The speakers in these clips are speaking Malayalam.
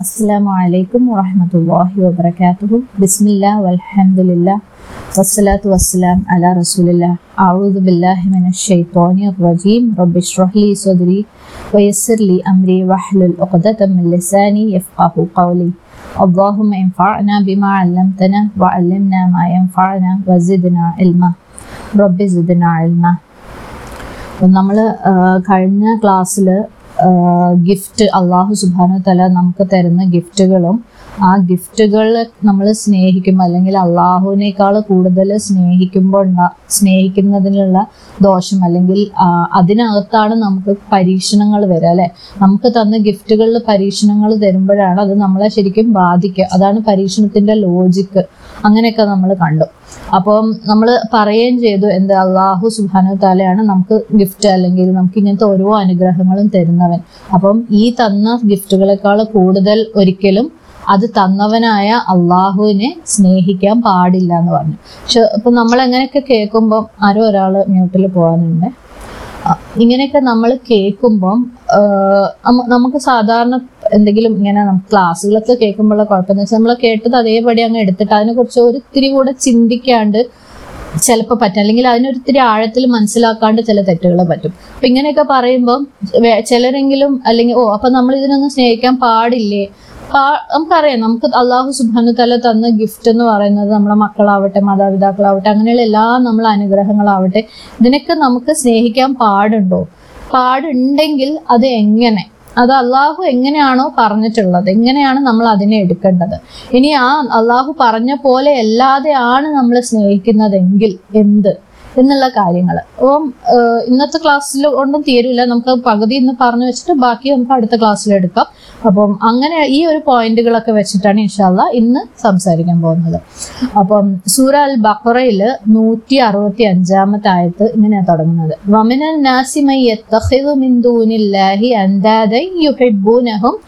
السلام عليكم ورحمة الله وبركاته بسم الله والحمد لله والصلاة والسلام على رسول الله أعوذ بالله من الشيطان الرجيم رب اشرح لي صدري ويسر لي أمري واحلل عقدة من لساني يفقه قولي اللهم انفعنا بما علمتنا وعلمنا ما ينفعنا وزدنا علما رب زدنا علما നമ്മൾ കഴിഞ്ഞ ക്ലാസ്സിൽ ഗിഫ്റ്റ് അള്ളാഹു സുബാനു തല നമുക്ക് തരുന്ന ഗിഫ്റ്റുകളും ആ ഗിഫ്റ്റുകൾ നമ്മൾ സ്നേഹിക്കുമ്പോൾ അല്ലെങ്കിൽ അള്ളാഹുവിനേക്കാൾ കൂടുതൽ സ്നേഹിക്കുമ്പോൾ സ്നേഹിക്കുന്നതിനുള്ള ദോഷം അല്ലെങ്കിൽ അതിനകത്താണ് നമുക്ക് പരീക്ഷണങ്ങൾ വരിക അല്ലെ? നമുക്ക് തന്ന ഗിഫ്റ്റുകളിൽ പരീക്ഷണങ്ങൾ തരുമ്പോഴാണ് അത് നമ്മളെ ശരിക്കും ബാധിക്കുക. അതാണ് പരീക്ഷണത്തിന്റെ ലോജിക്ക് അങ്ങനെയൊക്കെ നമ്മൾ കണ്ടു. അപ്പം നമ്മൾ പറയുകയും ചെയ്തു എന്താ അള്ളാഹു സുബാനു താലയാണ് നമുക്ക് ഗിഫ്റ്റ് അല്ലെങ്കിൽ നമുക്ക് ഇങ്ങനത്തെ ഓരോ അനുഗ്രഹങ്ങളും തരുന്നവൻ. അപ്പം ഈ തന്ന ഗിഫ്റ്റുകളെക്കാൾ കൂടുതൽ ഒരിക്കലും അത് തന്നവനായ അള്ളാഹുവിനെ സ്നേഹിക്കാൻ പാടില്ല എന്ന് പറഞ്ഞു. പക്ഷെ ഇപ്പൊ നമ്മൾ എങ്ങനെയൊക്കെ കേൾക്കുമ്പം ആരോ ഒരാൾ മ്യൂട്ടിൽ പോകാനുണ്ട് ഇങ്ങനെയൊക്കെ നമ്മൾ കേൾക്കുമ്പം നമുക്ക് സാധാരണ എന്തെങ്കിലും ഇങ്ങനെ ക്ലാസ്സുകളൊക്കെ കേൾക്കുമ്പോഴുള്ള കുഴപ്പമെന്ന് വെച്ചാൽ നമ്മൾ കേട്ടത് അതേപടി അങ്ങ് എടുത്തിട്ട് അതിനെക്കുറിച്ച് ഒരിത്തിരി കൂടെ ചിന്തിക്കാണ്ട് ചിലപ്പോൾ പറ്റും. അല്ലെങ്കിൽ അതിനൊരിത്തിരി ആഴത്തിൽ മനസ്സിലാക്കാണ്ട് ചില തെറ്റുകൾ പറ്റും. അപ്പൊ ഇങ്ങനെയൊക്കെ പറയുമ്പം ചിലരെങ്കിലും അല്ലെങ്കിൽ ഓ അപ്പൊ നമ്മൾ ഇതിനൊന്നും സ്നേഹിക്കാൻ പാടില്ലേ? നമുക്കറിയാം നമുക്ക് അള്ളാഹു സുബാനു തല തന്ന ഗിഫ്റ്റ് എന്ന് പറയുന്നത് നമ്മളെ മക്കളാവട്ടെ മാതാപിതാക്കളാവട്ടെ അങ്ങനെയുള്ള എല്ലാ നമ്മളെ അനുഗ്രഹങ്ങളാവട്ടെ ഇതിനൊക്കെ നമുക്ക് സ്നേഹിക്കാൻ പാടുണ്ടോ? പാടുണ്ടെങ്കിൽ അത് എങ്ങനെ? അത് അള്ളാഹു എങ്ങനെയാണോ പറഞ്ഞിട്ടുള്ളത് എങ്ങനെയാണ് നമ്മൾ അതിനെ എടുക്കേണ്ടത്? ഇനി ആ അള്ളാഹു പറഞ്ഞ പോലെ അല്ലാതെയാണ് നമ്മൾ സ്നേഹിക്കുന്നതെങ്കിൽ എന്ത്? എന്നുള്ള കാര്യങ്ങൾ. അപ്പം ഇന്നത്തെ ക്ലാസ്സിൽ ഒന്നും തീരില്ല നമുക്ക് പകുതി ഇന്ന് പറഞ്ഞു വെച്ചിട്ട് ബാക്കി നമുക്ക് അടുത്ത ക്ലാസ്സിൽ എടുക്കാം. അപ്പം അങ്ങനെ ഈ ഒരു പോയിന്റുകളൊക്കെ വെച്ചിട്ടാണ് ഇൻഷാല്ല ഇന്ന് സംസാരിക്കാൻ പോകുന്നത്. അപ്പം സൂറ അൽ ബഖറയിൽ നൂറ്റി അറുപത്തി അഞ്ചാമത്തെ ആയത്ത് ഇങ്ങനെയാണ് തുടങ്ങുന്നത്. വമിനൽ നാസിമൈ യത്തഖിദു മിൻ ദൂനില്ലാഹി യുഹിബ്ബൂനഹും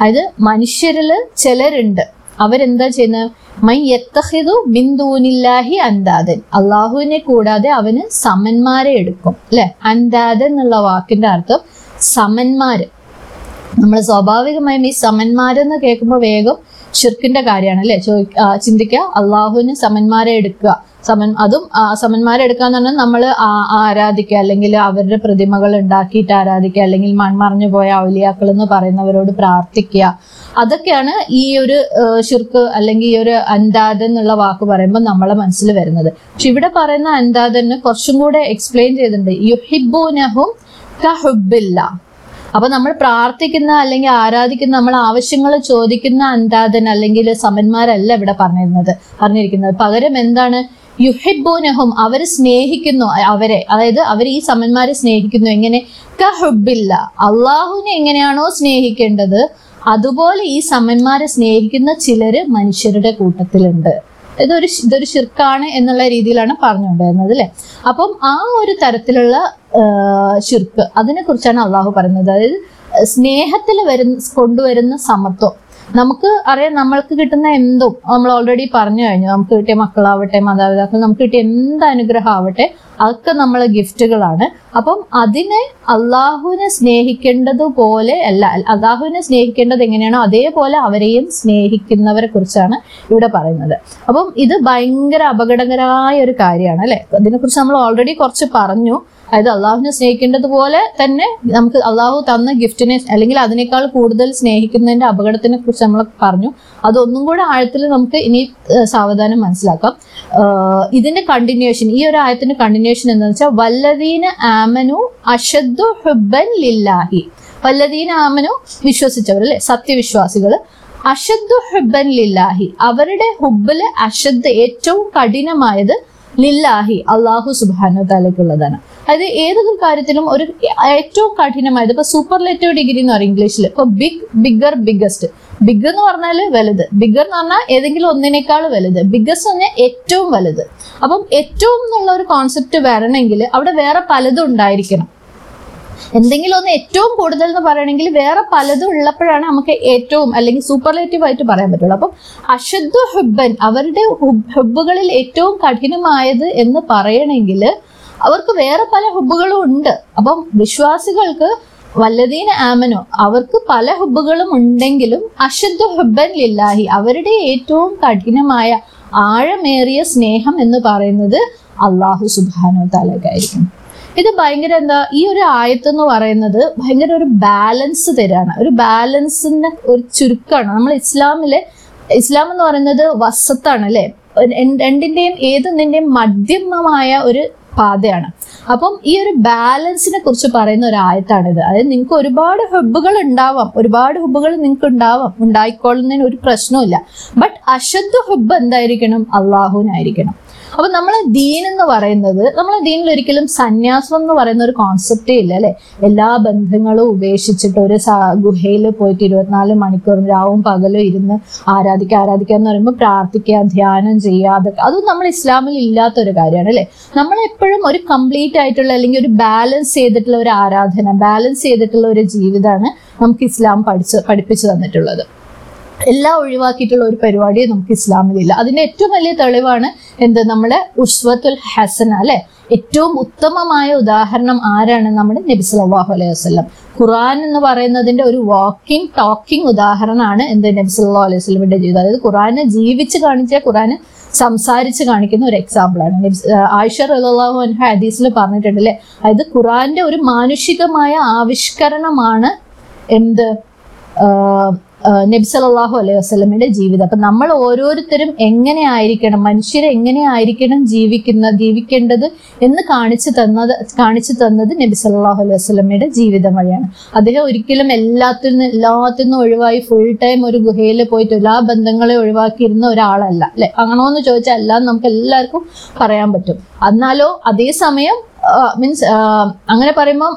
അതായത് മനുഷ്യരിൽ ചിലരുണ്ട്. അവരെന്താ ചെയ്യുന്നത്? മൈ യത്തഹിദു ബിന്ദൂനില്ലാഹി അന്താദൻ അള്ളാഹുവിനെ കൂടാതെ അവന് സമന്മാരെ എടുക്കും. അല്ലെ? അന്താദൻ എന്നുള്ള വാക്കിന്റെ അർത്ഥം സമന്മാര്. നമ്മൾ സ്വാഭാവികമായും ഈ സമന്മാരെന്ന് കേൾക്കുമ്പോൾ വേഗം ഷിർക്കിന്റെ കാര്യമാണ് അല്ലെ? ചോ ചിന്തിക്കുക അള്ളാഹുവിന് സമന്മാരെ എടുക്കുക. സമൻ അതും സമന്മാരെ എടുക്കുക എന്ന് പറഞ്ഞാൽ നമ്മൾ ആരാധിക്കുക അല്ലെങ്കിൽ അവരുടെ പ്രതിമകൾ ഉണ്ടാക്കിയിട്ട് ആരാധിക്കുക അല്ലെങ്കിൽ മൺമറഞ്ഞു പോയ ഔലിയാക്കൾ എന്ന് പറയുന്നവരോട് പ്രാർത്ഥിക്കുക. അതൊക്കെയാണ് ഈ ഒരു ഷിർക്ക് അല്ലെങ്കിൽ ഈ ഒരു അന്താദൻ എന്നുള്ള വാക്ക് പറയുമ്പോൾ നമ്മളെ മനസ്സിൽ വരുന്നത്. പക്ഷെ ഇവിടെ പറയുന്ന അന്താദന് കുറച്ചും കൂടെ എക്സ്പ്ലെയിൻ ചെയ്തിട്ടുണ്ട്. യുഹിബുനഹും കഹുബില്ല അപ്പൊ നമ്മൾ പ്രാർത്ഥിക്കുന്ന അല്ലെങ്കിൽ ആരാധിക്കുന്ന നമ്മൾ ആവശ്യങ്ങൾ ചോദിക്കുന്ന അന്താദൻ അല്ലെങ്കിൽ സമന്മാരല്ല ഇവിടെ പറഞ്ഞിരുന്നത് പറഞ്ഞിരിക്കുന്നത്. പകരം എന്താണ്? യുഹിബുനഹും അവർ സ്നേഹിക്കുന്നു അവരെ. അതായത് അവർ ഈ സമന്മാരെ സ്നേഹിക്കുന്നു. എങ്ങനെ? കഹുബില്ല. അള്ളാഹുവിനെ എങ്ങനെയാണോ സ്നേഹിക്കേണ്ടത് അതുപോലെ ഈ സമന്മാരെ സ്നേഹിക്കുന്ന ചിലര് മനുഷ്യരുടെ കൂട്ടത്തിലുണ്ട്. ഇതൊരു ഇതൊരു ശിർക്കാണ് എന്നുള്ള രീതിയിലാണ് പറഞ്ഞുകൊണ്ടിരുന്നത് അല്ലെ അപ്പം ആ ഒരു തരത്തിലുള്ള ശിർക്ക് അതിനെ കുറിച്ചാണ് അള്ളാഹു പറയുന്നത്. അതായത് സ്നേഹത്തിൽ വരുന്ന കൊണ്ടുവരുന്ന സമത്വം. നമുക്ക് അറിയാം നമ്മൾക്ക് കിട്ടുന്ന എന്തും. നമ്മൾ ഓൾറെഡി പറഞ്ഞു കഴിഞ്ഞു. നമുക്ക് കിട്ടിയ മക്കളാവട്ടെ മാതാപിതാക്കൾ നമുക്ക് കിട്ടിയ എന്ത് അനുഗ്രഹം ആവട്ടെ അതൊക്കെ നമ്മളെ ഗിഫ്റ്റുകളാണ്. അപ്പം അതിനെ അള്ളാഹുവിനെ സ്നേഹിക്കേണ്ടതുപോലെ അല്ല അള്ളാഹുവിനെ സ്നേഹിക്കേണ്ടത് എങ്ങനെയാണോ അതേപോലെ അവരെയും സ്നേഹിക്കുന്നവരെ കുറിച്ചാണ് ഇവിടെ പറയുന്നത്. അപ്പം ഇത് ഭയങ്കര അപകടകരമായ ഒരു കാര്യമാണ് അല്ലെ? അതിനെക്കുറിച്ച് നമ്മൾ ഓൾറെഡി കുറച്ച് പറഞ്ഞു. അതായത് അള്ളാഹുവിനെ സ്നേഹിക്കേണ്ടത് പോലെ തന്നെ നമുക്ക് അള്ളാഹു തന്ന ഗിഫ്റ്റിനെ അല്ലെങ്കിൽ അതിനേക്കാൾ കൂടുതൽ സ്നേഹിക്കുന്നതിന്റെ അപകടത്തിനെ കുറിച്ച് നമ്മൾ പറഞ്ഞു. അതൊന്നും കൂടെ ആഴത്തിൽ നമുക്ക് ഇനി സാവധാനം മനസ്സിലാക്കാം. ഇതിന്റെ കണ്ടിന്യൂഷൻ ഈ ഒരു ആയത്തിന്റെ കണ്ടിന്യൂഷൻ എന്ന് വെച്ചാൽ വല്ലദീന ആമനു അഷദ്ദു ഹുബൻ ലില്ലാഹി. വല്ലദീന ആമനു വിശ്വസിച്ചവർ അല്ലെ? സത്യവിശ്വാസികൾ അഷദ്ദു ഹുബൻ ലില്ലാഹി. അവരുടെ ഹുബിൽ അഷദ് ഏറ്റവും കഠിനമായത് ലില്ലാഹി അള്ളാഹു സുബാനു താലയ്ക്കുള്ളതാണ് അതായത് ഏതൊരു കാര്യത്തിലും ഒരു ഏറ്റവും കഠിനമായത് ഇപ്പൊ സൂപ്പർലേറ്റീവ് ഡിഗ്രി എന്ന് പറയും ഇംഗ്ലീഷിൽ ഇപ്പൊ ബിഗ് ബിഗർ ബിഗ്ഗസ്റ്റ് ബിഗ് എന്ന് പറഞ്ഞാൽ വലുത്. ബിഗർ എന്ന് പറഞ്ഞാൽ ഏതെങ്കിലും ഒന്നിനേക്കാൾ വലുത്. ബിഗ്ഗസ്റ്റ് പറഞ്ഞാൽ ഏറ്റവും വലുത്. അപ്പം ഏറ്റവും എന്നുള്ള ഒരു കോൺസെപ്റ്റ് വരണമെങ്കിൽ അവിടെ വേറെ പലതും ഉണ്ടായിരിക്കണം. എന്തെങ്കിലും ഒന്ന് ഏറ്റവും കൂടുതൽ എന്ന് പറയണമെങ്കിൽ വേറെ പലതും ഉള്ളപ്പോഴാണ് നമുക്ക് ഏറ്റവും അല്ലെങ്കിൽ സൂപ്പർലേറ്റീവ് ആയിട്ട് പറയാൻ പറ്റുള്ളൂ. അപ്പം അശുദ്ധ ഹുബൻ അവരുടെ ഹുബ്- ഹുബുകളിൽ ഏറ്റവും കഠിനമായത് എന്ന് പറയണമെങ്കിൽ അവർക്ക് വേറെ പല ഹുബുകളും ഉണ്ട്. അപ്പം വിശ്വാസികൾക്ക് വല്ലതീന ആമനോ അവർക്ക് പല ഹുബുകളും ഉണ്ടെങ്കിലും അശുദ്ധ ഹുബൻ ലില്ലാഹി അവരുടെ ഏറ്റവും കഠിനമായ ആഴമേറിയ സ്നേഹം എന്ന് പറയുന്നത് അള്ളാഹു സുബാനോ താലക്കായിരിക്കും ഇത് ഭയങ്കര എന്താ ഈ ഒരു ആയത്ത് എന്ന് പറയുന്നത് ഭയങ്കര ഒരു ബാലൻസ് തരാണ്. ഒരു ബാലൻസിന്റെ ഒരു ചുരുക്കമാണ് നമ്മൾ ഇസ്ലാമിലെ ഇസ്ലാം എന്ന് പറയുന്നത് വസത്താണ് അല്ലെ? രണ്ടിന്റെയും ഏതൊന്നിന്റെയും മധ്യമമായ ഒരു പാതയാണ്. അപ്പം ഈ ഒരു ബാലൻസിനെ കുറിച്ച് പറയുന്ന ഒരു ആയത്താണിത്. അതായത് നിങ്ങൾക്ക് ഒരുപാട് ഹബ്ബുകൾ ഉണ്ടാവാം. ഒരുപാട് ഹബ്ബുകൾ നിങ്ങൾക്ക് ഉണ്ടാവാം. ഉണ്ടായിക്കൊള്ളുന്നതിന് ഒരു പ്രശ്നമില്ല ബട്ട് അശുദ്ധ ഹബ്ബ് എന്തായിരിക്കണം? അള്ളാഹുവിനായിരിക്കണം. അപ്പൊ നമ്മൾ ദീൻ എന്ന് പറയുന്നത് നമ്മൾ ദീനിൽ ഒരിക്കലും സന്യാസം എന്ന് പറയുന്ന ഒരു കോൺസെപ്റ്റേ ഇല്ല അല്ലെ? എല്ലാ ബന്ധങ്ങളും ഉപേക്ഷിച്ചിട്ട് ഒരു ഗുഹയിൽ പോയിട്ട് ഇരുപത്തിനാല് മണിക്കൂറും രാവും പകലും ഇരുന്ന് ആരാധിക്കുക ആരാധിക്കുക എന്ന് പറയുമ്പോൾ പ്രാർത്ഥിക്കുക ധ്യാനം ചെയ്യുക അതും നമ്മൾ ഇസ്ലാമിൽ ഇല്ലാത്ത ഒരു കാര്യമാണ് അല്ലെ? നമ്മൾ എപ്പോഴും ഒരു കംപ്ലീറ്റ് ആയിട്ടുള്ള അല്ലെങ്കിൽ ഒരു ബാലൻസ് ചെയ്തിട്ടുള്ള ഒരു ആരാധന ബാലൻസ് ചെയ്തിട്ടുള്ള ഒരു ജീവിതമാണ് നമുക്ക് ഇസ്ലാം പഠിച്ച് പഠിപ്പിച്ചു തന്നിട്ടുള്ളത്. എല്ലാം ഒഴിവാക്കിയിട്ടുള്ള ഒരു പരിപാടി നമുക്ക് ഇസ്ലാമിലില്ല അതിന്റെ ഏറ്റവും വലിയ തെളിവാണ് എന്ത്? നമ്മുടെ ഉസ്വത്തുൽ ഹസന അല്ലെ? ഏറ്റവും ഉത്തമമായ ഉദാഹരണം ആരാണ് നമ്മുടെ നബി സല്ലല്ലാഹു അലൈഹി വസല്ലം. ഖുറാൻ എന്ന് പറയുന്നതിന്റെ ഒരു വാക്കിംഗ് ടോക്കിംഗ് ഉദാഹരണമാണ് എന്ത് നബി സല്ലല്ലാഹു അലൈഹി വസല്ലമിന്റെ ജീവിതം. അതായത് ഖുറാനെ ജീവിച്ച് കാണിച്ച ഖുറാന് സംസാരിച്ച് കാണിക്കുന്ന ഒരു എക്സാമ്പിൾ ആണ്. ആയിഷ റളിയല്ലാഹു അൻഹ ഹദീസിൽ പറഞ്ഞിട്ടുണ്ട് അല്ലെ? അതായത് ഖുറാന്റെ ഒരു മാനുഷികമായ ആവിഷ്കരണമാണ് എന്ത്? നബി സല്ലല്ലാഹു അലൈഹി വസ്ലമിന്റെ ജീവിതം. അപ്പൊ നമ്മൾ ഓരോരുത്തരും എങ്ങനെ ആയിരിക്കണം മനുഷ്യരെ എങ്ങനെ ആയിരിക്കണം ജീവിക്കുന്ന ജീവിക്കേണ്ടത് എന്ന് കാണിച്ചു തന്നത് കാണിച്ചു തന്നത് നബി സല്ലല്ലാഹു അലൈഹി വസല്ലമയുടെ ജീവിതം വഴിയാണ്. അദ്ദേഹം ഒരിക്കലും എല്ലാത്തിൽ നിന്ന് എല്ലാത്തിൽ നിന്നും ഒഴിവായി ഫുൾ ടൈം ഒരു ഗുഹയിൽ പോയിട്ട് എല്ലാ ബന്ധങ്ങളെ ഒഴിവാക്കിയിരുന്ന ഒരാളല്ല. അല്ലെ? അങ്ങനോന്ന് ചോദിച്ചാൽ അല്ലാന്ന് നമുക്ക് എല്ലാവർക്കും പറയാൻ പറ്റും. എന്നാലോ അതേസമയം മീൻസ് അങ്ങനെ പറയുമ്പോൾ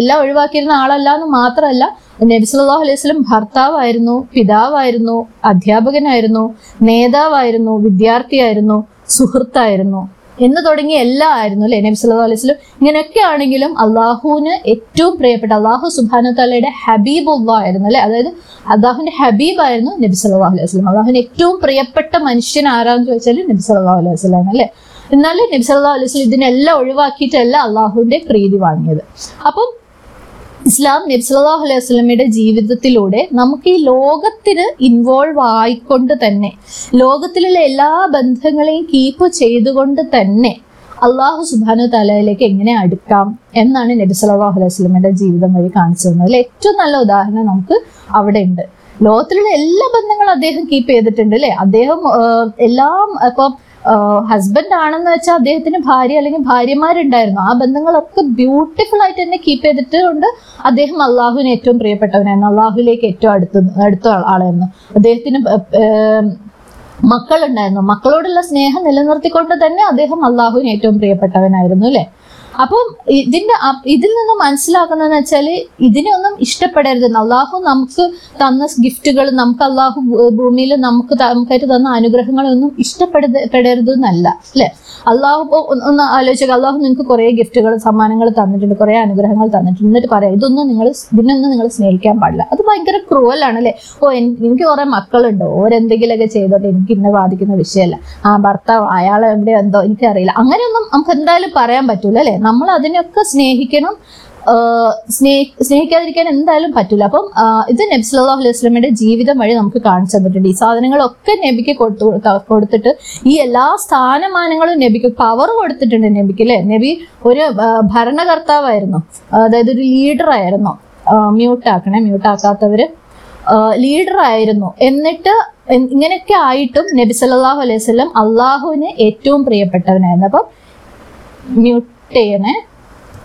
എല്ലാം ഒഴിവാക്കിയിരുന്ന ആളല്ല എന്ന് മാത്രമല്ല നബി സല്ലല്ലാഹു അലൈഹി വസല്ലം ഭർത്താവായിരുന്നു പിതാവായിരുന്നു അധ്യാപകനായിരുന്നു നേതാവായിരുന്നു വിദ്യാർത്ഥിയായിരുന്നു സുഹൃത്തായിരുന്നു എന്ന് തുടങ്ങി എല്ലാം ആയിരുന്നു അല്ലെ? നബി സല്ലല്ലാഹു അലൈഹി വസല്ലം ഇങ്ങനെയൊക്കെ ആണെങ്കിലും അള്ളാഹുവിന് ഏറ്റവും പ്രിയപ്പെട്ട അള്ളാഹു സുബാന തലയുടെ ഹബീബുള്ള ആയിരുന്നു അല്ലെ? അതായത് അള്ളാഹുവിന്റെ ഹബീബായിരുന്നു നബി സല്ലല്ലാഹു അലൈഹി വസല്ലം. അള്ളാഹുവിന് ഏറ്റവും പ്രിയപ്പെട്ട മനുഷ്യൻ ആരാന്ന് ചോദിച്ചാൽ നബി സല്ലല്ലാഹു അലൈഹി വസല്ലം അല്ലെ? എന്നാലും നബി സല്ലല്ലാഹു അലൈഹി വസല്ലം ഇതിനെല്ലാം ഒഴിവാക്കിയിട്ടല്ല അള്ളാഹുവിന്റെ പ്രീതി വാങ്ങിയത്. അപ്പം ഇസ്ലാം നബി സല്ലല്ലാഹു അലൈഹി വസല്ലമയുടെ ജീവിതത്തിലൂടെ നമുക്ക് ഈ ലോകത്തിന് ഇൻവോൾവ് ആയിക്കൊണ്ട് തന്നെ ലോകത്തിലുള്ള എല്ലാ ബന്ധങ്ങളെയും കീപ്പ് ചെയ്തുകൊണ്ട് തന്നെ അള്ളാഹു സുബാനു തലയിലേക്ക് എങ്ങനെ അടുക്കാം എന്നാണ് നബി സല്ലല്ലാഹു അലൈഹി വസ്ലമിന്റെ ജീവിതം വഴി കാണിച്ചു തന്നത്. അതിൽ ഏറ്റവും നല്ല ഉദാഹരണം നമുക്ക് അവിടെ ഉണ്ട് ലോകത്തിലുള്ള എല്ലാ ബന്ധങ്ങളും അദ്ദേഹം കീപ്പ് ചെയ്തിട്ടുണ്ട് അല്ലെ? അദ്ദേഹം എല്ലാം ഇപ്പം ഹസ്ബൻഡ് ആണെന്ന് വെച്ചാൽ അദ്ദേഹത്തിന് ഭാര്യ അല്ലെങ്കിൽ ഭാര്യമാരുണ്ടായിരുന്നു. ആ ബന്ധങ്ങളൊക്കെ ബ്യൂട്ടിഫുൾ ആയിട്ട് തന്നെ കീപ്പ് ചെയ്തിട്ടുണ്ട്. അദ്ദേഹം അള്ളാഹുവിന് ഏറ്റവും പ്രിയപ്പെട്ടവനായിരുന്നു. അള്ളാഹുലേക്ക് ഏറ്റവും അടുത്ത് അടുത്ത ആളായിരുന്നു. അദ്ദേഹത്തിന് മക്കളുണ്ടായിരുന്നു. മക്കളോടുള്ള സ്നേഹം നിലനിർത്തിക്കൊണ്ട് തന്നെ അദ്ദേഹം അള്ളാഹുവിന് ഏറ്റവും പ്രിയപ്പെട്ടവനായിരുന്നു അല്ലെ? അപ്പം ഇതിന്റെ ഇതിൽ നിന്ന് മനസ്സിലാക്കുന്നതെന്ന് വെച്ചാൽ ഇതിനൊന്നും ഇഷ്ടപ്പെടരുത്. അള്ളാഹു നമുക്ക് തന്ന ഗിഫ്റ്റുകൾ നമുക്ക് അള്ളാഹു ഭൂമിയിൽ നമുക്ക് നമുക്കായിട്ട് തന്ന അനുഗ്രഹങ്ങളൊന്നും ഇഷ്ടപ്പെടരുത് പെടരുത് എന്നല്ല അല്ലെ? അള്ളാഹു ഒന്ന് ആലോചിക്കുക അള്ളാഹു നിങ്ങൾക്ക് കുറെ ഗിഫ്റ്റുകൾ സമ്മാനങ്ങൾ തന്നിട്ടുണ്ട് കുറെ അനുഗ്രഹങ്ങൾ തന്നിട്ടുണ്ട്. എന്നിട്ട് പറയാം ഇതൊന്നും നിങ്ങൾ ഇതിനൊന്നും നിങ്ങൾ സ്നേഹിക്കാൻ പാടില്ല. അത് ഭയങ്കര ക്രൂവലാണ് അല്ലെ? ഓ എനിക്ക് കുറെ മക്കളുണ്ട്. ഓരെന്തെങ്കിലുമൊക്കെ ചെയ്തോട്ടെ എനിക്ക് ഇന്നെ ബാധിക്കുന്ന വിഷയമല്ല. ആ ഭർത്താവ് അയാൾ എവിടെ എന്തോ എനിക്കറിയില്ല. അങ്ങനെയൊന്നും നമുക്ക് എന്തായാലും പറയാൻ പറ്റൂല അല്ലെ? നമ്മൾ അതിനൊക്കെ സ്നേഹിക്കണം സ്നേഹി സ്നേഹിക്കാതിരിക്കാൻ എന്തായാലും പറ്റില്ല അപ്പം ഇത് നബി അലൈഹി വസല്ലമയുടെ ജീവിതം വഴി നമുക്ക് കാണിച്ചു തന്നിട്ടുണ്ട്. ഈ സാധനങ്ങളൊക്കെ നബിക്ക് കൊടുത്തു കൊടുത്തിട്ട് ഈ എല്ലാ സ്ഥാനമാനങ്ങളും നബിക്ക് പവർ കൊടുത്തിട്ടുണ്ട് നബിക്ക് അല്ലെ? നബി ഒരു ഭരണകർത്താവായിരുന്നു. അതായത് ഒരു ലീഡർ ആയിരുന്നു. മ്യൂട്ട് ആക്കണേ മ്യൂട്ട് ആക്കാത്തവര് ലീഡർ ആയിരുന്നു. എന്നിട്ട് ഇങ്ങനെയൊക്കെ ആയിട്ടും നബി സല്ലല്ലാഹു അലൈഹി വസല്ലം അള്ളാഹുവിന് ഏറ്റവും പ്രിയപ്പെട്ടവനായിരുന്നു. അപ്പം മ്യൂട്ട് ചെയ്യണേ.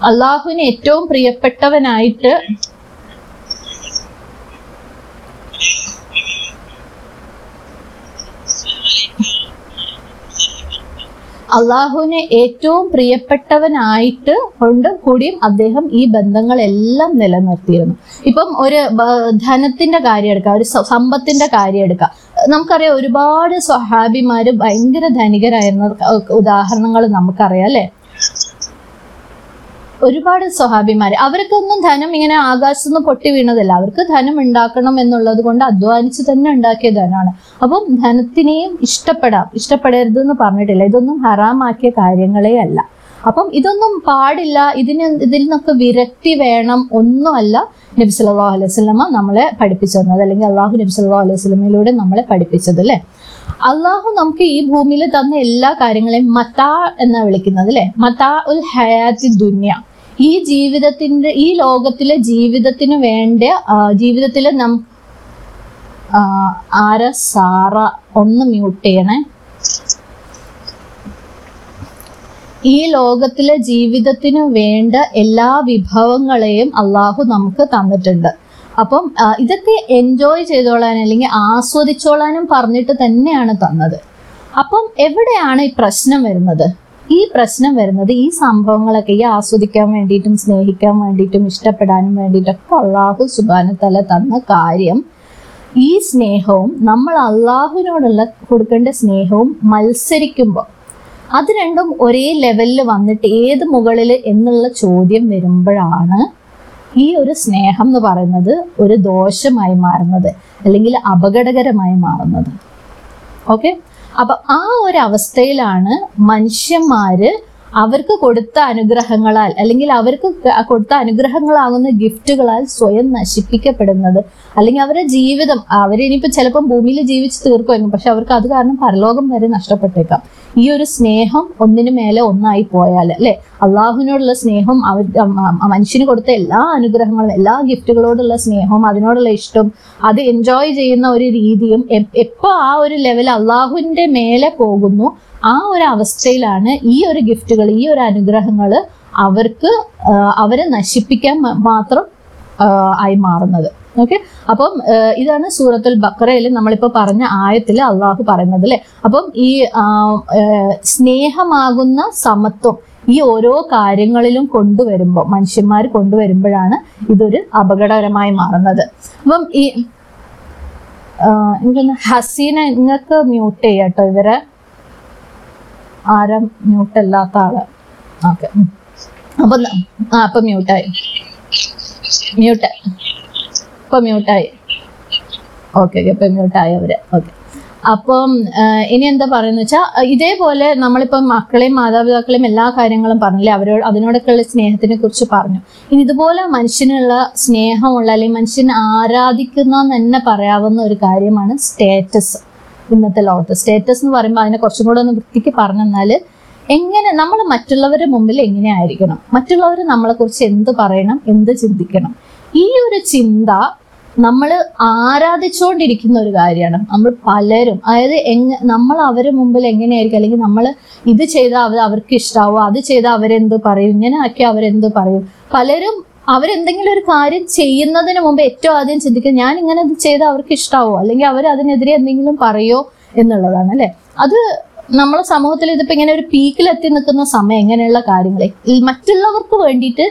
അള്ളാഹുവിന് ഏറ്റവും പ്രിയപ്പെട്ടവനായിട്ട് അള്ളാഹുവിനെ ഏറ്റവും പ്രിയപ്പെട്ടവനായിട്ട് കൊണ്ട് കൂടിയും അദ്ദേഹം ഈ ബന്ധങ്ങളെല്ലാം നിലനിർത്തിയിരുന്നു. ഇപ്പം ഒരു ധനത്തിന്റെ കാര്യം എടുക്കാം ഒരു സമ്പത്തിന്റെ കാര്യം എടുക്കാം. നമുക്കറിയാം ഒരുപാട് സ്വഹാബിമാര് ഭയങ്കര ധനികരായിരുന്ന ഉദാഹരണങ്ങൾ നമുക്കറിയാം അല്ലെ? ഒരുപാട് സ്വഹാബിമാർ അവർക്കൊന്നും ധനം ഇങ്ങനെ ആകാശത്തു നിന്ന് പൊട്ടി വീണതല്ല. അവർക്ക് ധനം ഉണ്ടാക്കണം എന്നുള്ളത് കൊണ്ട് അധ്വാനിച്ച് തന്നെ ഉണ്ടാക്കിയ ധനമാണ്. അപ്പം ധനത്തിനെയും ഇഷ്ടപ്പെടാം. ഇഷ്ടപ്പെടരുത് എന്ന് പറഞ്ഞിട്ടില്ല. ഇതൊന്നും ഹറാമാക്കിയ കാര്യങ്ങളേ അല്ല. അപ്പം ഇതൊന്നും പാടില്ല. ഇതിന് ഇതിൽ നിന്നൊക്കെ വിരക്തി വേണം ഒന്നുമല്ല നബി സല്ലല്ലാഹു അലൈഹി വസല്ലമ നമ്മളെ പഠിപ്പിച്ചു തന്നത്. അല്ലെങ്കിൽ അള്ളാഹു നബി സല്ലല്ലാഹു അലൈഹി വസല്ലമയിലൂടെ നമ്മളെ പഠിപ്പിച്ചത് അല്ലേ? അള്ളാഹു നമുക്ക് ഈ ഭൂമിയിൽ തന്ന എല്ലാ കാര്യങ്ങളെയും മതാ എന്നാ വിളിക്കുന്നത് അല്ലെ? മതാ ഉൽ ഹയാത്തി ദുന്യ. ഈ ജീവിതത്തിന്റെ ഈ ലോകത്തിലെ ജീവിതത്തിന് വേണ്ട ജീവിതത്തിൽ നം ആര സാറ ഒന്ന് മ്യൂട്ട് ചെയ്യണേ. ഈ ലോകത്തിലെ ജീവിതത്തിന് വേണ്ട എല്ലാ വിഭവങ്ങളെയും അള്ളാഹു നമുക്ക് തന്നിട്ടുണ്ട്. അപ്പം ഇതൊക്കെ എൻജോയ് ചെയ്തോളാൻ അല്ലെങ്കിൽ ആസ്വദിച്ചോളാനും പറഞ്ഞിട്ട് തന്നെയാണ് തന്നത്. അപ്പം എവിടെയാണ് ഈ പ്രശ്നം വരുന്നത്? ഈ പ്രശ്നം വരുന്നത് ഈ സംഭവങ്ങളൊക്കെ ഈ ആസ്വദിക്കാൻ വേണ്ടിയിട്ടും സ്നേഹിക്കാൻ വേണ്ടിയിട്ടും ഇഷ്ടപ്പെടാനും വേണ്ടിയിട്ടൊക്കെ അള്ളാഹു സുബാനത്തല തന്ന കാര്യം ഈ സ്നേഹവും നമ്മൾ അള്ളാഹുവിനോടുള്ള കൊടുക്കേണ്ട സ്നേഹവും മത്സരിക്കുമ്പോൾ അത് രണ്ടും ഒരേ ലെവലിൽ വന്നിട്ട് ഏത് മുകളിൽ എന്നുള്ള ചോദ്യം വരുമ്പോഴാണ് ഈ ഒരു സ്നേഹം എന്ന് പറയുന്നത് ഒരു ദോഷമായി മാറുന്നത് അല്ലെങ്കിൽ അപകടകരമായി മാറുന്നത്. ഓക്കെ? അപ്പൊ ആ ഒരു അവസ്ഥയിലാണ് മനുഷ്യന്മാര് അവർക്ക് കൊടുത്ത അനുഗ്രഹങ്ങളാൽ അല്ലെങ്കിൽ അവർക്ക് കൊടുത്ത അനുഗ്രഹങ്ങളാകുന്ന ഗിഫ്റ്റുകളാൽ സ്വയം നശിപ്പിക്കപ്പെടുന്നത്. അല്ലെങ്കിൽ അവരുടെ ജീവിതം അവരിനിയിപ്പോ ചിലപ്പം ഭൂമിയിൽ ജീവിച്ച് തീർക്കുമായിരുന്നു പക്ഷെ അവർക്ക് അത് കാരണം പരലോകം വരെ നഷ്ടപ്പെട്ടേക്കാം. ഈ ഒരു സ്നേഹം ഒന്നിനു മേലെ ഒന്നായി പോയാൽ അല്ലെ? അള്ളാഹുവിനോടുള്ള സ്നേഹം അവർ മനുഷ്യന് കൊടുത്ത എല്ലാ അനുഗ്രഹങ്ങളും എല്ലാ ഗിഫ്റ്റുകളോടുള്ള സ്നേഹവും അതിനോടുള്ള ഇഷ്ടം അത് എൻജോയ് ചെയ്യുന്ന ഒരു രീതിയും എപ്പോ ആ ഒരു ലെവൽ അള്ളാഹുവിന്റെ മേലെ പോകുന്നു ആ ഒരു അവസ്ഥയിലാണ് ഈ ഒരു ഗിഫ്റ്റുകൾ ഈ ഒരു അനുഗ്രഹങ്ങൾ അവർക്ക് അവരെ നശിപ്പിക്കാൻ മാത്രം ആയി മാറുന്നത്. ഓക്കെ? അപ്പം ഇതാണ് സൂറത്തുൽ ബക്കറയിൽ നമ്മളിപ്പോ പറഞ്ഞ ആയത്തിൽ അള്ളാഹു പറയുന്നത് അല്ലെ? അപ്പം ഈ സ്നേഹമാകുന്ന സമത്വം ഈ ഓരോ കാര്യങ്ങളിലും കൊണ്ടുവരുമ്പോൾ മനുഷ്യന്മാർ കൊണ്ടുവരുമ്പോഴാണ് ഇതൊരു അപകടകരമായി മാറുന്നത്. അപ്പം ഈ ഹസീന നിങ്ങൾക്ക് മ്യൂട്ട് ചെയ്യാട്ടോ ഇവരെ. ആരും മ്യൂട്ടല്ലാത്ത ആൾ. ഓക്കെ. അപ്പൊ ആ അപ്പൊ മ്യൂട്ടായി മ്യൂട്ട് ഇപ്പൊ മ്യൂട്ടായി ഓക്കെ ഓക്കെ ഇപ്പൊ മ്യൂട്ടായി അവർ. ഓക്കെ. അപ്പം ഇനി എന്താ പറയുന്നത് വെച്ചാൽ ഇതേപോലെ നമ്മളിപ്പം മക്കളെയും മാതാപിതാക്കളെയും എല്ലാ കാര്യങ്ങളും പറഞ്ഞില്ലേ അവരോട് അതിനോടൊക്കെയുള്ള സ്നേഹത്തിനെ കുറിച്ച് പറഞ്ഞു. ഇനി ഇതുപോലെ മനുഷ്യനുള്ള സ്നേഹമുള്ള അല്ലെങ്കിൽ മനുഷ്യനെ ആരാധിക്കുന്ന തന്നെ പറയാവുന്ന ഒരു കാര്യമാണ് സ്റ്റേറ്റസ് ഇന്നത്തെ ലോകത്ത് സ്റ്റേറ്റസ് എന്ന് പറയുമ്പോൾ അതിനെ കുറച്ചും കൂടെ ഒന്ന് വൃത്തിക്ക് പറഞ്ഞെന്നാൽ എങ്ങനെ നമ്മൾ മറ്റുള്ളവരുടെ മുമ്പിൽ എങ്ങനെ ആയിരിക്കണം? മറ്റുള്ളവർ നമ്മളെ കുറിച്ച് എന്ത് പറയണം? എന്ത് ചിന്തിക്കണം? ഈ ഒരു ചിന്ത നമ്മൾ ആരാധിച്ചുകൊണ്ടിരിക്കുന്ന ഒരു കാര്യമാണ്. നമ്മൾ പലരും അതായത് എങ്ങ നമ്മൾ അവരുടെ മുമ്പിൽ എങ്ങനെയായിരിക്കും? അല്ലെങ്കിൽ നമ്മൾ ഇത് ചെയ്താൽ അവർ അവർക്ക് ഇഷ്ടാവോ? അത് ചെയ്താൽ അവരെന്ത് പറയും? ഇങ്ങനെ ആക്കി അവരെന്ത് പറയും? പലരും അവരെന്തെങ്കിലും ഒരു കാര്യം ചെയ്യുന്നതിന് മുമ്പ് ഏറ്റവും ആദ്യം ചിന്തിക്കുക ഞാൻ ഇങ്ങനെ ഇത് ചെയ്ത് അവർക്ക് ഇഷ്ടാവോ? അല്ലെങ്കിൽ അവർ അതിനെതിരെ എന്തെങ്കിലും പറയോ എന്നുള്ളതാണ് അല്ലെ? അത് നമ്മളെ സമൂഹത്തിൽ ഇതിപ്പോ ഇങ്ങനെ ഒരു പീക്കിൽ എത്തി നിൽക്കുന്ന സമയം ഇങ്ങനെയുള്ള കാര്യങ്ങളെ. മറ്റുള്ളവർക്ക് വേണ്ടിയിട്ട്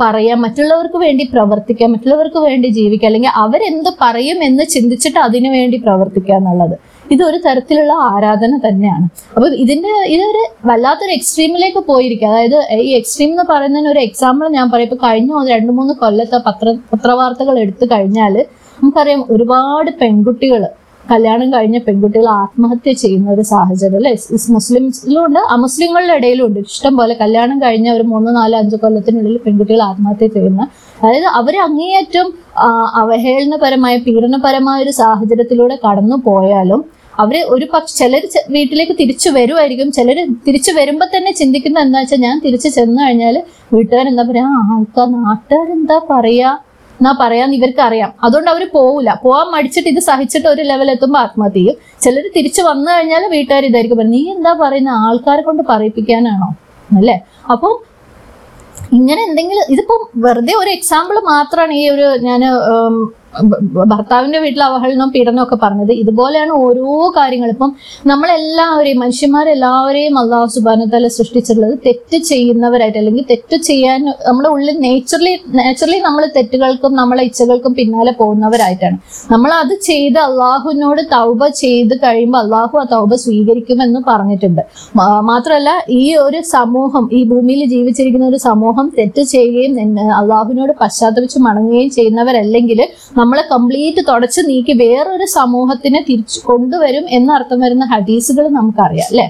പറയാം മറ്റുള്ളവർക്ക് വേണ്ടി പ്രവർത്തിക്കാം മറ്റുള്ളവർക്ക് വേണ്ടി ജീവിക്കാം അല്ലെങ്കിൽ അവരെന്ത് പറയും എന്ന് ചിന്തിച്ചിട്ട് അതിനു വേണ്ടി പ്രവർത്തിക്കുക എന്നുള്ളത്. ഇതൊരു തരത്തിലുള്ള ആരാധന തന്നെയാണ്. അപ്പൊ ഇതിന്റെ ഇതൊരു വല്ലാത്തൊരു എക്സ്ട്രീമിലേക്ക് പോയിരിക്കുക. അതായത് ഈ എക്സ്ട്രീം എന്ന് പറയുന്നതിന് ഒരു എക്സാമ്പിൾ ഞാൻ പറയും. ഇപ്പൊ കഴിഞ്ഞ രണ്ട് മൂന്ന് കൊല്ലത്തെ പത്ര പത്രവാർത്തകൾ എടുത്തു കഴിഞ്ഞാൽ നമുക്കറിയാം ഒരുപാട് പെൺകുട്ടികൾ കല്യാണം കഴിഞ്ഞ പെൺകുട്ടികൾ ആത്മഹത്യ ചെയ്യുന്ന ഒരു സാഹചര്യം അല്ലെ? മുസ്ലിംസിലും ഉണ്ട് അമുസ്ലിങ്ങളുടെ ഇടയിലും ഉണ്ട്. ഇഷ്ടം പോലെ കല്യാണം കഴിഞ്ഞ ഒരു മൂന്ന് നാല് അഞ്ച് കൊല്ലത്തിനുള്ളിൽ പെൺകുട്ടികൾ ആത്മഹത്യ ചെയ്യുന്ന അതായത് അവർ അങ്ങേയറ്റം അവഹേളനപരമായ പീഡനപരമായ ഒരു സാഹചര്യത്തിലൂടെ കടന്നു പോയാലും അവർ ഒരു പക്ഷെ ചിലർ വീട്ടിലേക്ക് തിരിച്ചു വരുമായിരിക്കും ചിലർ തിരിച്ചു വരുമ്പോ തന്നെ ചിന്തിക്കുന്ന എന്താ വെച്ചാൽ ഞാൻ തിരിച്ചു ചെന്ന് കഴിഞ്ഞാൽ വീട്ടുകാരെന്താ പറയാ ആൾക്കാർ നാട്ടുകാരെന്താ പറയാ? എന്നാ പറയാന്ന് ഇവർക്ക് അറിയാം. അതുകൊണ്ട് അവർ പോവില്ല പോവാൻ മടിച്ചിട്ട് ഇത് സഹിച്ചിട്ട് ഒരു ലെവൽ എത്തുമ്പോൾ ആത്മഹത്യ ചെയ്യും. ചിലർ തിരിച്ചു വന്നു കഴിഞ്ഞാൽ വീട്ടുകാർ ഇതായിരിക്കും പറയുന്നത് നീ എന്താ പറയുന്ന? ആൾക്കാരെ കൊണ്ട് പറയിപ്പിക്കാനാണോ? അല്ലേ? അപ്പം ഇങ്ങനെ എന്തെങ്കിലും ഇതിപ്പം വെറുതെ ഒരു എക്സാമ്പിൾ മാത്രമാണ് ഈ ഒരു ഞാൻ ഭർത്താവിന്റെ വീട്ടിൽ അവഹേളനം പീഡനം ഒക്കെ പറഞ്ഞത് ഇതുപോലെയാണ് ഓരോ കാര്യങ്ങളും. ഇപ്പം നമ്മളെല്ലാവരെയും മനുഷ്യന്മാരെല്ലാവരെയും അള്ളാഹു സുബാനത്താല സൃഷ്ടിച്ചിട്ടുള്ളത് തെറ്റ് ചെയ്യുന്നവരായിട്ട് അല്ലെങ്കിൽ തെറ്റ് ചെയ്യാൻ നമ്മുടെ ഉള്ളിൽ നേച്ചറലി നാച്ചുറലി നമ്മൾ തെറ്റുകൾക്കും നമ്മളെ ഇച്ഛകൾക്കും പിന്നാലെ പോകുന്നവരായിട്ടാണ്. നമ്മൾ അത് ചെയ്ത് അള്ളാഹുവിനോട് തൗബ ചെയ്ത് കഴിയുമ്പോൾ അള്ളാഹു ആ തൗബ സ്വീകരിക്കുമെന്ന് പറഞ്ഞിട്ടുണ്ട്. മാത്രമല്ല ഈ ഒരു സമൂഹം ഈ ഭൂമിയിൽ ജീവിച്ചിരിക്കുന്ന ഒരു സമൂഹം തെറ്റ് ചെയ്യുകയും അള്ളാഹുവിനോട് പശ്ചാത്തപിച്ച് മടങ്ങുകയും ചെയ്യുന്നവരല്ലെങ്കിൽ നമ്മളെ കംപ്ലീറ്റ് തുടച്ച് നീക്കി വേറൊരു സമൂഹത്തിനെ തിരിച്ചു കൊണ്ടുവരും എന്നർത്ഥം വരുന്ന ഹദീസുകൾ നമുക്കറിയാം അല്ലെ?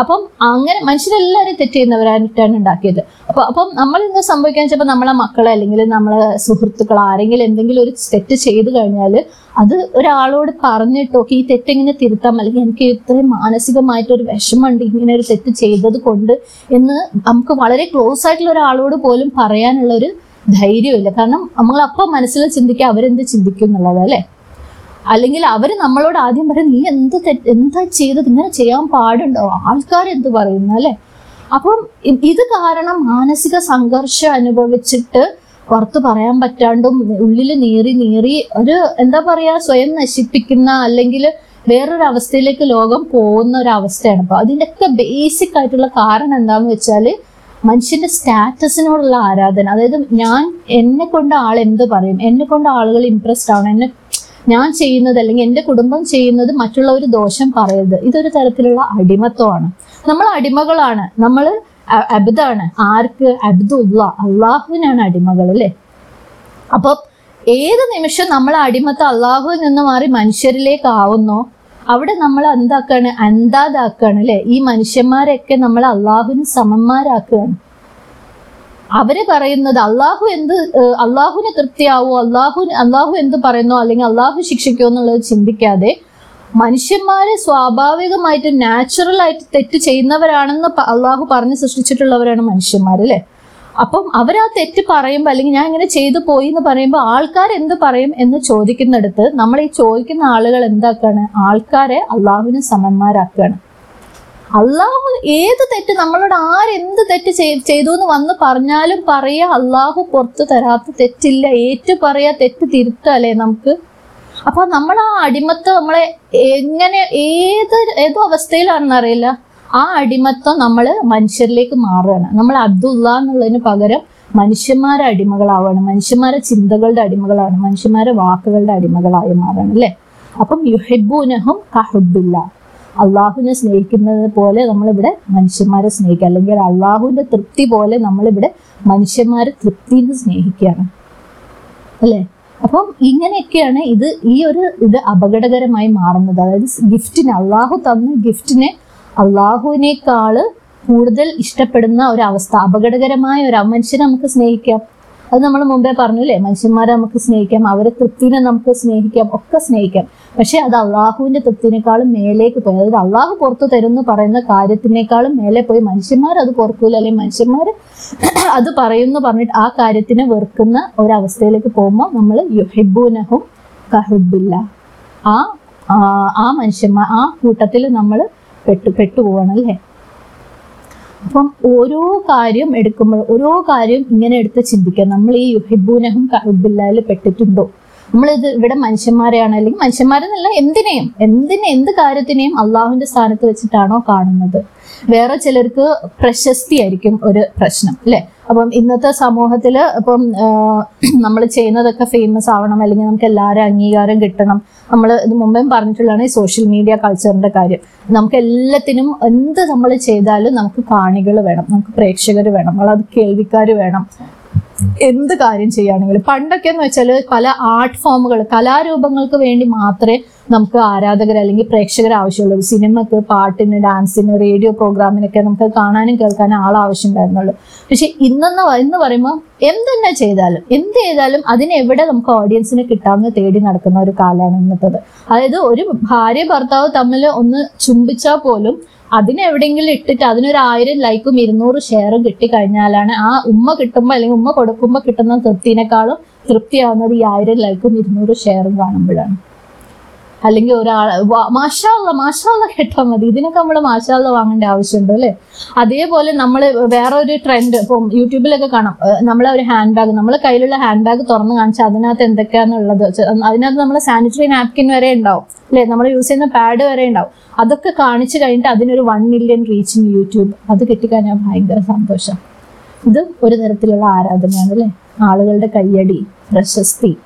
അപ്പം അങ്ങനെ മനുഷ്യരെല്ലാവരും തെറ്റ് ചെയ്യുന്നവരായിട്ടാണ് ഉണ്ടാക്കിയത്. അപ്പൊ അപ്പം നമ്മൾ ഇന്ന് സംഭവിക്കാൻ വെച്ചപ്പോൾ നമ്മളെ മക്കളെ അല്ലെങ്കിൽ നമ്മളെ സുഹൃത്തുക്കൾ ആരെങ്കിലും എന്തെങ്കിലും ഒരു തെറ്റ് ചെയ്തു കഴിഞ്ഞാൽ അത് ഒരാളോട് പറഞ്ഞിട്ടോ ഈ തെറ്റ് എങ്ങനെ തിരുത്താം അല്ലെങ്കിൽ എനിക്ക് ഇത്രയും മാനസികമായിട്ട് ഒരു വിഷമമുണ്ട് ഇങ്ങനെ ഒരു തെറ്റ് ചെയ്തത് കൊണ്ട് എന്ന് നമുക്ക് വളരെ ക്ലോസ് ആയിട്ടുള്ള ഒരാളോട് പോലും പറയാനുള്ള ഒരു ധൈര്യമില്ല. കാരണം നമ്മൾ അപ്പം മനസ്സിൽ ചിന്തിക്കുക അവരെന്ത് ചിന്തിക്കും എന്നുള്ളത് അല്ലേ? അല്ലെങ്കിൽ അവർ നമ്മളോട് ആദ്യം പറയും നീ എന്ത് എന്താ ചെയ്തത്? ഇങ്ങനെ ചെയ്യാൻ പാടുണ്ടോ? ആൾക്കാർ എന്ത് പറയുന്നു അല്ലെ? അപ്പം ഇത് കാരണം മാനസിക സംഘർഷം അനുഭവിച്ചിട്ട് പുറത്ത് പറയാൻ പറ്റാണ്ടും ഉള്ളിൽ നീറി നീറി ഒരു എന്താ പറയാ സ്വയം നശിപ്പിക്കുന്ന അല്ലെങ്കിൽ വേറൊരു അവസ്ഥയിലേക്ക് ലോകം പോകുന്ന ഒരു അവസ്ഥയാണ് അപ്പൊ അതിന്റെയൊക്കെ ബേസിക് ആയിട്ടുള്ള കാരണം എന്താന്ന് വെച്ചാൽ മനുഷ്യന്റെ സ്റ്റാറ്റസിനോടുള്ള ആരാധന. അതായത് ഞാൻ എന്നെ കൊണ്ട് ആൾ എന്ത് പറയും? എന്നെ കൊണ്ട് ആളുകൾ ഇംപ്രസ്ഡ് ആവണം. എന്നെ ഞാൻ ചെയ്യുന്നത് അല്ലെങ്കിൽ എന്റെ കുടുംബം ചെയ്യുന്നത് മറ്റുള്ളവർ ദോഷം പറയരുത്. ഇതൊരു തരത്തിലുള്ള അടിമത്വമാണ്. നമ്മൾ അടിമകളാണ്. നമ്മൾ അബിദാണ് ആർക്ക്? അബ്ദുള്ള. അള്ളാഹുവിനാണ് അടിമകൾ അല്ലേ? അപ്പൊ ഏത് നിമിഷം നമ്മൾ അടിമത്ത് അള്ളാഹുവിൽ നിന്ന് മാറി മനുഷ്യരിലേക്ക് ആവുന്നോ അവിടെ നമ്മൾ എന്താക്കാണ്? അന്താതാക്കാണ് അല്ലെ? ഈ മനുഷ്യന്മാരെയൊക്കെ നമ്മൾ അള്ളാഹുവിന് സമന്മാരാക്കുകയാണ്. അവർ പറയുന്നത് അള്ളാഹു എന്ത് അള്ളാഹുവിന് തൃപ്തിയാവോ? അള്ളാഹു അള്ളാഹു എന്ത് പറയുന്നോ? അല്ലെങ്കിൽ അള്ളാഹു ശിക്ഷിക്കോ എന്നുള്ളത് ചിന്തിക്കാതെ മനുഷ്യന്മാരെ സ്വാഭാവികമായിട്ട് നാച്ചുറൽ ആയിട്ട് തെറ്റ് ചെയ്യുന്നവരാണെന്ന് അള്ളാഹു പറഞ്ഞ് സൃഷ്ടിച്ചിട്ടുള്ളവരാണ് മനുഷ്യന്മാർ അല്ലേ? അപ്പം അവരാ തെറ്റ് പറയുമ്പോൾ അല്ലെങ്കിൽ ഞാൻ ഇങ്ങനെ ചെയ്തു പോയി എന്ന് പറയുമ്പോൾ ആൾക്കാർ എന്ത് പറയും എന്ന് ചോദിക്കുന്നിടത്ത് നമ്മൾ ഈ ചോദിക്കുന്ന ആളുകൾ എന്താക്കാണ്? ആൾക്കാരെ അള്ളാഹുവിന് സമന്മാരാക്കുകയാണ് അള്ളാഹു ഏത് തെറ്റ് നമ്മളോട് ആരെന്ത് തെറ്റ് ചെയ്- ചെയ്തു എന്ന് വന്ന് പറഞ്ഞാലും പറയാ അള്ളാഹു പുറത്തു തരാത്ത തെറ്റില്ല ഏറ്റു പറയാ തെറ്റ് തിരുത്തല്ലേ നമുക്ക്? അപ്പൊ നമ്മൾ ആ അടിമത്ത് നമ്മളെ എങ്ങനെ ഏത് ഏതോ അവസ്ഥയിലാണെന്ന് അറിയില്ല ആ അടിമത്വം നമ്മൾ മനുഷ്യരിലേക്ക് മാറുകയാണ്. നമ്മൾ അബ്ദുള്ള എന്നുള്ളതിന് പകരം മനുഷ്യന്മാരെ അടിമകളാവുകയാണ്. മനുഷ്യന്മാരെ ചിന്തകളുടെ അടിമകളാണ്. മനുഷ്യന്മാരെ വാക്കുകളുടെ അടിമകളായി മാറുകയാണ് അല്ലേ? അപ്പം യുഹിബൂനഹും കഹുബില്ല അള്ളാഹുവിനെ സ്നേഹിക്കുന്നത് പോലെ നമ്മളിവിടെ മനുഷ്യന്മാരെ സ്നേഹിക്കുക. അല്ലെങ്കിൽ അള്ളാഹുവിന്റെ തൃപ്തി പോലെ നമ്മളിവിടെ മനുഷ്യന്മാരെ തൃപ്തിയിൽ സ്നേഹിക്കുകയാണ് അല്ലേ? അപ്പം ഇങ്ങനെയൊക്കെയാണ് ഇത് ഈ ഒരു ഇത് അപകടകരമായി മാറുന്നത്. അതായത് ഗിഫ്റ്റിനെ അള്ളാഹു തന്ന ഗിഫ്റ്റിനെ അള്ളാഹുവിനേക്കാൾ കൂടുതൽ ഇഷ്ടപ്പെടുന്ന ഒരു അവസ്ഥ അപകടകരമായ ഒരു മനുഷ്യനെ നമുക്ക് സ്നേഹിക്കാം. അത് നമ്മൾ മുമ്പേ പറഞ്ഞു അല്ലേ? മനുഷ്യന്മാരെ നമുക്ക് സ്നേഹിക്കാം അവരെ തൃപ്തിനെ നമുക്ക് സ്നേഹിക്കാം ഒക്കെ സ്നേഹിക്കാം. പക്ഷെ അത് അള്ളാഹുവിന്റെ തൃപ്തിനേക്കാളും മേലേക്ക് പോയി. അതായത് അള്ളാഹു പുറത്തു തരുന്നു പറയുന്ന കാര്യത്തിനേക്കാളും മേലെ പോയി. മനുഷ്യന്മാർ അത് പുറക്കൂല. അല്ലെങ്കിൽ മനുഷ്യന്മാർ അത് പറയുന്നു പറഞ്ഞിട്ട് ആ കാര്യത്തിനെ വെറുക്കുന്ന ഒരവസ്ഥയിലേക്ക് പോകുമ്പോൾ നമ്മൾ യുഹിബുനഹും കഹുബില്ല. ആ- ആ മനുഷ്യന്മാർ ആ കൂട്ടത്തിൽ നമ്മൾ പെട്ടു പെട്ടുപോവാണ് അല്ലേ അപ്പം ഓരോ കാര്യം എടുക്കുമ്പോൾ ഓരോ കാര്യം ഇങ്ങനെ എടുത്ത് ചിന്തിക്കുക നമ്മൾ ഈ യുഹിബൂനഹും കഹുബില്ലായിൽ പെട്ടിട്ടുണ്ടോ? നമ്മളിത് ഇവിടെ മനുഷ്യന്മാരെയാണ് അല്ലെങ്കിൽ മനുഷ്യന്മാരെന്നല്ല എന്തിനേയും എന്തിനെ എന്ത് കാര്യത്തിനെയും അള്ളാഹുവിന്റെ സ്ഥാനത്ത് വെച്ചിട്ടാണോ കാണുന്നത്? വേറെ ചിലർക്ക് പ്രശസ്തി ആയിരിക്കും ഒരു പ്രശ്നം അല്ലെ? അപ്പം ഇന്നത്തെ സമൂഹത്തിൽ ഇപ്പം നമ്മൾ ചെയ്യുന്നതൊക്കെ ഫേമസ് ആവണം അല്ലെങ്കിൽ നമുക്ക് എല്ലാവരും അംഗീകാരം കിട്ടണം. നമ്മൾ ഇത് മുമ്പേ പറഞ്ഞിട്ടുള്ളതാണ് ഈ സോഷ്യൽ മീഡിയ കൾച്ചറിന്റെ കാര്യം. നമുക്ക് എല്ലാത്തിനും എന്ത് നമ്മൾ ചെയ്താലും നമുക്ക് കാണികൾ വേണം നമുക്ക് പ്രേക്ഷകർ വേണം നമ്മളത് കേൾവിക്കാർ വേണം. എന്ത് കാര്യം ചെയ്യുകയാണെങ്കിലും. പണ്ടൊക്കെ എന്ന് വെച്ചാൽ പല ആർട്ട് ഫോമുകൾ കലാരൂപങ്ങൾക്ക് വേണ്ടി മാത്രമേ നമുക്ക് ആരാധകർ അല്ലെങ്കിൽ പ്രേക്ഷകർ ആവശ്യമുള്ളൂ. സിനിമക്ക് പാട്ടിന് ഡാൻസിന് റേഡിയോ പ്രോഗ്രാമിനൊക്കെ നമുക്ക് കാണാനും കേൾക്കാനും ആൾ ആവശ്യമുണ്ടായിരുന്നുള്ളൂ. പക്ഷെ ഇന്നെന്ന് എന്ന് പറയുമ്പോൾ എന്തെന്നെ ചെയ്താലും എന്ത് ചെയ്താലും അതിനെവിടെ നമുക്ക് ഓഡിയൻസിനെ കിട്ടാമെന്ന് തേടി നടക്കുന്ന ഒരു കാലമാണ് ഇന്നത്തത്. അതായത് ഒരു ഭാര്യ ഭർത്താവ് തമ്മിൽ ഒന്ന് ചുംബിച്ചാൽ പോലും അതിനെ എവിടെയെങ്കിലും ഇട്ടിട്ട് അതിനൊരു ആയിരം ലൈക്കും ഇരുന്നൂറ് ഷെയറും കിട്ടിക്കഴിഞ്ഞാലാണ് ആ ഉമ്മ കിട്ടുമ്പോ അല്ലെങ്കിൽ ഉമ്മ കൊടുക്കുമ്പോ കിട്ടുന്ന തൃപ്തിനേക്കാളും തൃപ്തിയാവുന്നത് ഈ ആയിരം ലൈക്കും ഇരുന്നൂറ് ഷെയറും കാണുമ്പോഴാണ്. അല്ലെങ്കിൽ ഒരാൾ മാഷാള്ള മാഷാള്ള കേട്ടാൽ മതി. ഇതിനൊക്കെ നമ്മൾ മാഷാള്ള വാങ്ങേണ്ട ആവശ്യമുണ്ട് അല്ലേ? അതേപോലെ നമ്മൾ വേറെ ഒരു ട്രെൻഡ് ഇപ്പം യൂട്യൂബിലൊക്കെ കാണാം. നമ്മളെ ഒരു ഹാൻഡ് ബാഗ് നമ്മൾ കയ്യിലുള്ള ഹാൻഡ് ബാഗ് തുറന്ന് കാണിച്ചാൽ അതിനകത്ത് എന്തൊക്കെയാണെന്നുള്ളത് അതിനകത്ത് നമ്മൾ സാനിറ്ററി നാപ്കിൻ വരെ ഉണ്ടാവും. അല്ലേ? നമ്മൾ യൂസ് ചെയ്യുന്ന പാഡ് വരെ ഉണ്ടാവും. അതൊക്കെ കാണിച്ചു കഴിഞ്ഞിട്ട് അതിനൊരു വൺ മില്യൺ റീച്ചിങ് യൂട്യൂബ്. അത് കിട്ടിക്കഴിഞ്ഞാൽ ഭയങ്കര സന്തോഷം. ഇത് ഒരു തരത്തിലുള്ള ആരാധനയാണ് അല്ലേ? ആളുകളുടെ കയ്യടി പ്രശസ്തി.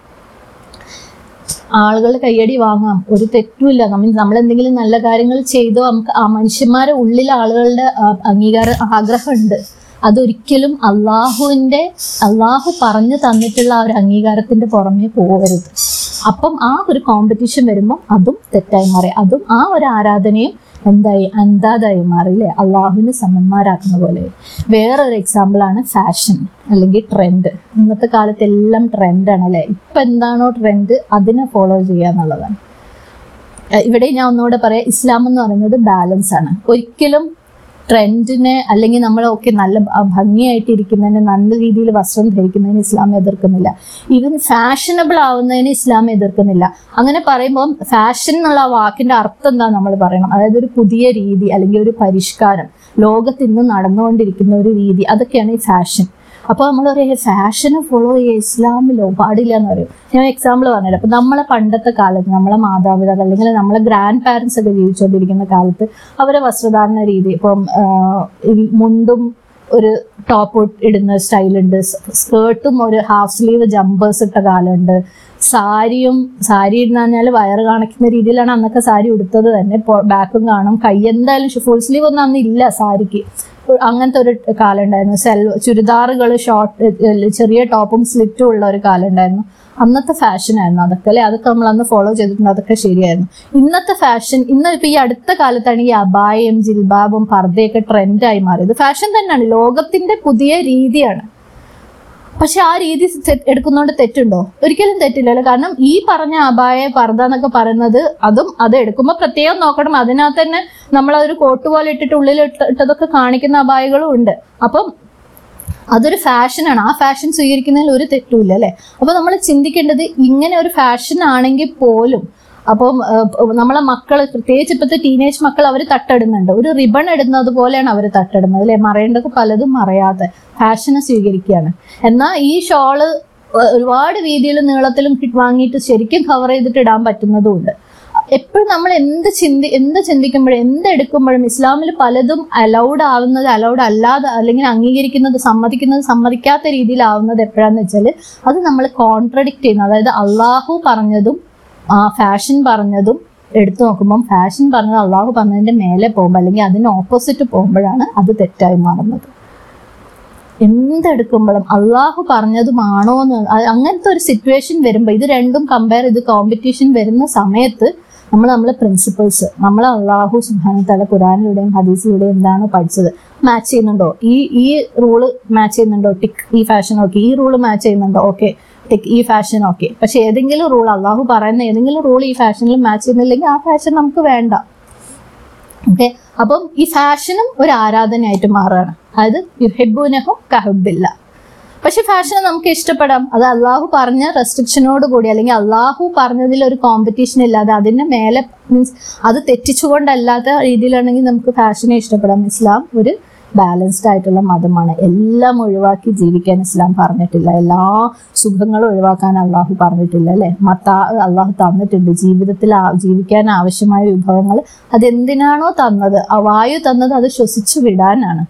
ആളുകളുടെ കയ്യടി വാങ്ങാം. ഒരു തെറ്റുമില്ല. മീൻസ് നമ്മൾ എന്തെങ്കിലും നല്ല കാര്യങ്ങൾ ചെയ്തോ നമുക്ക് ആ മനുഷ്യന്മാരുടെ ഉള്ളിൽ ആളുകളുടെ അംഗീകാരം ആഗ്രഹമുണ്ട്. അതൊരിക്കലും അള്ളാഹുവിന്റെ അള്ളാഹു പറഞ്ഞു തന്നിട്ടുള്ള ആ ഒരു അംഗീകാരത്തിന്റെ പുറമേ പോകരുത്. അപ്പം ആ ഒരു കോമ്പറ്റീഷൻ വരുമ്പോൾ അതും തെറ്റായി മാറി. അതും ആ ഒരു ആരാധനയും എന്തായി അന്താതായി മാറിയില്ലേ? അള്ളാഹുവിന് സമന്മാരാക്കുന്ന പോലെ. വേറൊരു എക്സാമ്പിൾ ആണ് ഫാഷൻ അല്ലെങ്കിൽ ട്രെൻഡ് ഇന്നത്തെ കാലത്ത് എല്ലാം ട്രെൻഡാണ് അല്ലേ? ഇപ്പം എന്താണോ ട്രെൻഡ് അതിനെ ഫോളോ ചെയ്യുക എന്നുള്ളതാണ്. ഇവിടെ ഞാൻ ഒന്നുകൂടെ പറയാം. ഇസ്ലാം എന്ന് പറയുന്നത് ബാലൻസ് ആണ്. ഒരിക്കലും ട്രെൻഡിനെ അല്ലെങ്കിൽ നമ്മൾ ഒക്കെ നല്ല ഭംഗിയായിട്ടിരിക്കുന്നതിന് നല്ല രീതിയിൽ വസ്ത്രം ധരിക്കുന്നതിന് ഇസ്ലാം എതിർക്കുന്നില്ല. ഈവൻ ഫാഷനബിൾ ആവുന്നതിന് ഇസ്ലാം എതിർക്കുന്നില്ല. അങ്ങനെ പറയുമ്പോൾ ഫാഷൻ എന്നുള്ള വാക്കിന്റെ അർത്ഥം എന്താ നമ്മൾ പറയണം. അതായത് ഒരു പുതിയ രീതി അല്ലെങ്കിൽ ഒരു പരിഷ്കാരം ലോകത്ത് ഇന്ന് നടന്നുകൊണ്ടിരിക്കുന്ന ഒരു രീതി അതൊക്കെയാണ് ഈ ഫാഷൻ അപ്പോൾ നമ്മൾ പറയും ഫാഷനെ ഫോളോ ചെയ്യുക ഇസ്ലാമിലോ? പാടില്ല എന്ന് പറയും. ഞാൻ എക്സാമ്പിൾ പറഞ്ഞില്ല അപ്പോൾ നമ്മളെ പണ്ടത്തെ കാലത്ത് നമ്മളെ മാതാപിതാക്കൾ അല്ലെങ്കിൽ നമ്മളെ ഗ്രാൻഡ് പാരൻസ് ഒക്കെ ജീവിച്ചുകൊണ്ടിരിക്കുന്ന കാലത്ത് അവരെ വസ്ത്രധാരണ രീതി ഇപ്പം മുണ്ടും ഒരു ടോപ്പ് ഇടുന്ന സ്റ്റൈലുണ്ട് സ്കേർട്ടും ഒരു ഹാഫ് സ്ലീവ് ജമ്പേഴ്സ് ഇട്ട കാലമുണ്ട്. സാരിയും സാരി ഇടുന്ന പറഞ്ഞാൽ വയറ് കാണിക്കുന്ന രീതിയിലാണ് അന്നൊക്കെ സാരി ഉടുത്തത് തന്നെ. ബാക്കും കാണും. കൈ എന്തായാലും ഫുൾ സ്ലീവ് ഒന്നും അന്ന് ഇല്ല സാരിക്ക്. അങ്ങനത്തെ ഒരു കാലം ഉണ്ടായിരുന്നു സെൽ ചുരിദാറുകൾ ഷോർട്ട് ചെറിയ ടോപ്പും സ്ലിറ്റും ഉള്ള ഒരു കാലം ഉണ്ടായിരുന്നു അന്നത്തെ ഫാഷൻ ആയിരുന്നു അതൊക്കെ അല്ലെ? അതൊക്കെ നമ്മൾ അന്ന് ഫോളോ ചെയ്തിട്ടുണ്ട്. അതൊക്കെ ശരിയായിരുന്നു. ഇന്നത്തെ ഫാഷൻ ഇന്ന് ഇപ്പൊ ഈ അടുത്ത കാലത്താണ് ഈ അബായയും ജിൽബാബും പർദ്ദയൊക്കെ ട്രെൻഡായി മാറിയത്. ഫാഷൻ തന്നെയാണ് ലോകത്തിന്റെ പുതിയ രീതിയാണ്. പക്ഷെ ആ രീതി എടുക്കുന്നോണ്ട് തെറ്റുണ്ടോ? ഒരിക്കലും തെറ്റില്ലല്ലോ. കാരണം ഈ പറഞ്ഞ അപായ പർദ്ദ എന്നൊക്കെ പറയുന്നത് അതും അത് എടുക്കുമ്പോൾ പ്രത്യേകം നോക്കണം. അതിനകത്ത് തന്നെ നമ്മൾ അതൊരു കോട്ട് പോലെ ഇട്ടിട്ട് ഉള്ളിൽ ഇട്ടതൊക്കെ കാണിക്കുന്ന അബായകളും ഉണ്ട്. അപ്പം അതൊരു ഫാഷനാണ്. ആ ഫാഷൻ സ്വീകരിക്കുന്നതിൽ ഒരു തെറ്റുമില്ല അല്ലെ? അപ്പൊ നമ്മൾ ചിന്തിക്കേണ്ടത് ഇങ്ങനെ ഒരു ഫാഷൻ ആണെങ്കിൽ പോലും അപ്പം നമ്മളെ മക്കൾ പ്രത്യേകിച്ച് ഇപ്പോഴത്തെ ടീനേജ് മക്കൾ അവർ തട്ടിടുന്നുണ്ട്. ഒരു റിബൺ ഇടുന്നത് പോലെയാണ് അവർ തട്ടിടുന്നത് അല്ലെ? മറയേണ്ടത് പലതും മറയാതെ ഫാഷനെ സ്വീകരിക്കുകയാണ്. എന്നാൽ ഈ ഷോൾ ഒരുപാട് വീതിയിലും നീളത്തിലും വാങ്ങിയിട്ട് ശരിക്കും കവർ ചെയ്തിട്ട് ഇടാൻ പറ്റുന്നതുമുണ്ട്. എപ്പോഴും നമ്മൾ എന്ത് ചിന്തി എന്ത് ചിന്തിക്കുമ്പോഴും എന്ത് എടുക്കുമ്പോഴും ഇസ്ലാമിൽ പലതും അലൗഡ് ആവുന്നത് അലൗഡ് അല്ലാതെ അല്ലെങ്കിൽ അംഗീകരിക്കുന്നത് സമ്മതിക്കുന്നത് സമ്മതിക്കാത്ത രീതിയിലാവുന്നത് എപ്പോഴാന്ന് വെച്ചാൽ അത് നമ്മൾ കോൺട്രഡിക്റ്റ് ചെയ്യുന്നത് അതായത് അള്ളാഹു പറഞ്ഞതും ആ ഫാഷൻ പറഞ്ഞതും എടുത്തു നോക്കുമ്പം ഫാഷൻ പറഞ്ഞത് അള്ളാഹു പറഞ്ഞതിന്റെ മേലെ പോകുമ്പോൾ അല്ലെങ്കിൽ അതിന് ഓപ്പോസിറ്റ് പോകുമ്പോഴാണ് അത് തെറ്റായി മാറുന്നത്. എന്തെടുക്കുമ്പോഴും അള്ളാഹു പറഞ്ഞതുമാണോ എന്ന് അങ്ങനത്തെ ഒരു സിറ്റുവേഷൻ വരുമ്പോൾ ഇത് രണ്ടും കമ്പയർ ചെയ്ത് കോമ്പറ്റീഷൻ വരുന്ന സമയത്ത് നമ്മൾ നമ്മളെ പ്രിൻസിപ്പിൾസ് നമ്മൾ അള്ളാഹു സുഹാനത്തല ഖുറാനിലൂടെയും ഹദീസിലൂടെയും എന്താണ് പഠിച്ചത്? മാച്ച് ചെയ്യുന്നുണ്ടോ? ഈ ഈ റൂൾ മാച്ച് ചെയ്യുന്നുണ്ടോ? ടിക് ഈ ഫാഷൻ ഓക്കെ ഈ റൂൾ മാച്ച് ചെയ്യുന്നുണ്ടോ? ഓക്കെ ഈ ഫാഷൻ ഓക്കെ പക്ഷെ ഏതെങ്കിലും റൂൾ അള്ളാഹു പറയുന്ന ഏതെങ്കിലും റൂൾ ഈ ഫാഷനിൽ മാച്ച് ചെയ്യുന്നില്ലെങ്കിൽ ആ ഫാഷൻ നമുക്ക് വേണ്ട. ഓക്കെ അപ്പം ഈ ഫാഷനും ഒരു ആരാധനയായിട്ട് മാറുകയാണ്. അതായത് യുഹെബുനഹും കഹബില്ല പക്ഷെ ഫാഷൻ നമുക്ക് ഇഷ്ടപ്പെടാം. അത് അള്ളാഹു പറഞ്ഞ റെസ്ട്രിക്ഷനോട് കൂടി അല്ലെങ്കിൽ അള്ളാഹു പറഞ്ഞതിൽ ഒരു കോമ്പറ്റീഷൻ ഇല്ലാതെ അതിന്റെ മേലെ മീൻസ് അത് തെറ്റിച്ചുകൊണ്ടല്ലാത്ത രീതിയിലാണെങ്കിൽ നമുക്ക് ഫാഷനെ ഇഷ്ടപ്പെടാം. ഇസ്ലാം ഒരു ബാലൻസ്ഡ് ആയിട്ടുള്ള മതമാണ്. എല്ലാം ഒഴിവാക്കി ജീവിക്കാൻ ഇസ്ലാം പറഞ്ഞിട്ടില്ല. എല്ലാ സുഖങ്ങളും ഒഴിവാക്കാൻ അള്ളാഹു പറഞ്ഞിട്ടില്ല അല്ലെ? മത്ത അള്ളാഹു തന്നിട്ടുണ്ട്. ജീവിതത്തിൽ ജീവിക്കാൻ ആവശ്യമായ വിഭവങ്ങൾ അതെന്തിനാണോ തന്നത്? ആ വായു തന്നത് അത് ശ്വസിച്ചു വിടാനാണ്.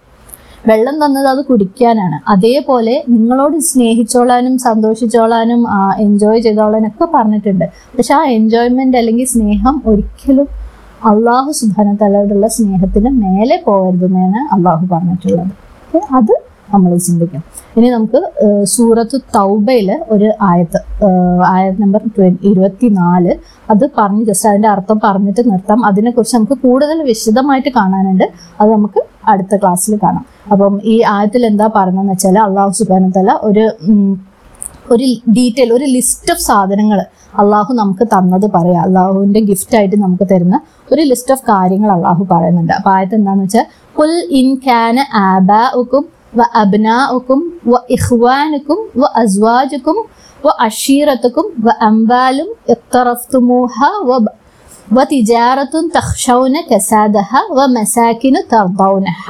വെള്ളം തന്നത് അത് കുടിക്കാനാണ്. അതേപോലെ നിങ്ങളോട് സ്നേഹിച്ചോളാനും സന്തോഷിച്ചോളാനും എൻജോയ് ചെയ്തോളാനും ഒക്കെ പറഞ്ഞിട്ടുണ്ട്. പക്ഷെ ആ എൻജോയ്മെന്റ് അല്ലെങ്കിൽ സ്നേഹം ഒരിക്കലും അള്ളാഹു സുബാന തലയോടുള്ള സ്നേഹത്തിന് മേലെ പോകരുതെന്നാണ് അള്ളാഹു പറഞ്ഞിട്ടുള്ളത്. അത് നമ്മൾ ചിന്തിക്കും. ഇനി നമുക്ക് സൂറത്ത് തൗബയിൽ ഒരു ആയത്ത് ആയത് നമ്പർ ഇരുപത്തിനാല്. അത് പറഞ്ഞ് ജസ്റ്റ് അതിന്റെ അർത്ഥം പറഞ്ഞിട്ട് നിർത്താം. അതിനെക്കുറിച്ച് നമുക്ക് കൂടുതൽ വിശദമായിട്ട് കാണാനുണ്ട്. അത് നമുക്ക് അടുത്ത ക്ലാസ്സിൽ കാണാം. അപ്പം ഈ ആയത്തിൽ എന്താ പറഞ്ഞതെന്ന് വെച്ചാൽ അള്ളാഹു സുബാന തല ഒരു ഒരു ഡീറ്റെയിൽ ഒരു ലിസ്റ്റ് ഓഫ് സാധനങ്ങൾ അള്ളാഹു നമുക്ക് തന്നത് പറയാം. അള്ളാഹുവിന്റെ ഗിഫ്റ്റ് ആയിട്ട് നമുക്ക് തരുന്ന ഒരു ലിസ്റ്റ് ഓഫ് കാര്യങ്ങൾ അള്ളാഹു പറയുന്നുണ്ട്. അപ്പൊ ആയത് എന്താന്ന് വെച്ചാൽ കുൽ ഇൻ കാന ആബാഉക്കും വ അബ്നാഉക്കും വ ഇഖ്വാനുക്കും വ അസ്വാജുക്കും വ അഷീറത്തുക്കും വ അംബാലും ഇഖ്തറഫ്തുമൂഹ വ വ തിജാറത്തും തഖ്ഷൗന കസാദഹ വ മസാക്കിനു തർദൗനഹ.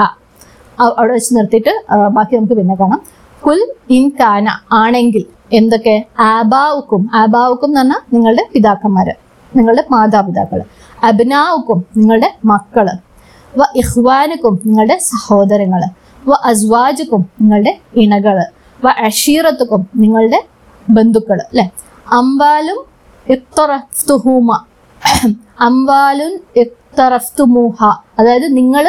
അവിടെ വെച്ച് നിർത്തിയിട്ട് ബാക്കി നമുക്ക് പിന്നെ കാണാം. കുൽ ഇൻ കാന ആണെങ്കിൽ എന്തൊക്കെ? ആബാവുക്കും. ആബാവുക്കും എന്ന് പറഞ്ഞാൽ നിങ്ങളുടെ പിതാക്കന്മാര്. നിങ്ങളുടെ മാതാപിതാക്കൾ അബ്നാവുക്കും നിങ്ങളുടെ മക്കൾ. വ ഇഹ്വാനുക്കും നിങ്ങളുടെ സഹോദരങ്ങൾ. വ അസ്വാജുക്കും നിങ്ങളുടെ ഇണകൾ. വ അഷീറത്തുക്കും നിങ്ങളുടെ ബന്ധുക്കൾ അല്ലെ? അംബാലും ഇത്തറഫ്തുഹൂമ. അംവാലുൻ ഇത്തറഫ്തുമൂഹ. അതായത് നിങ്ങൾ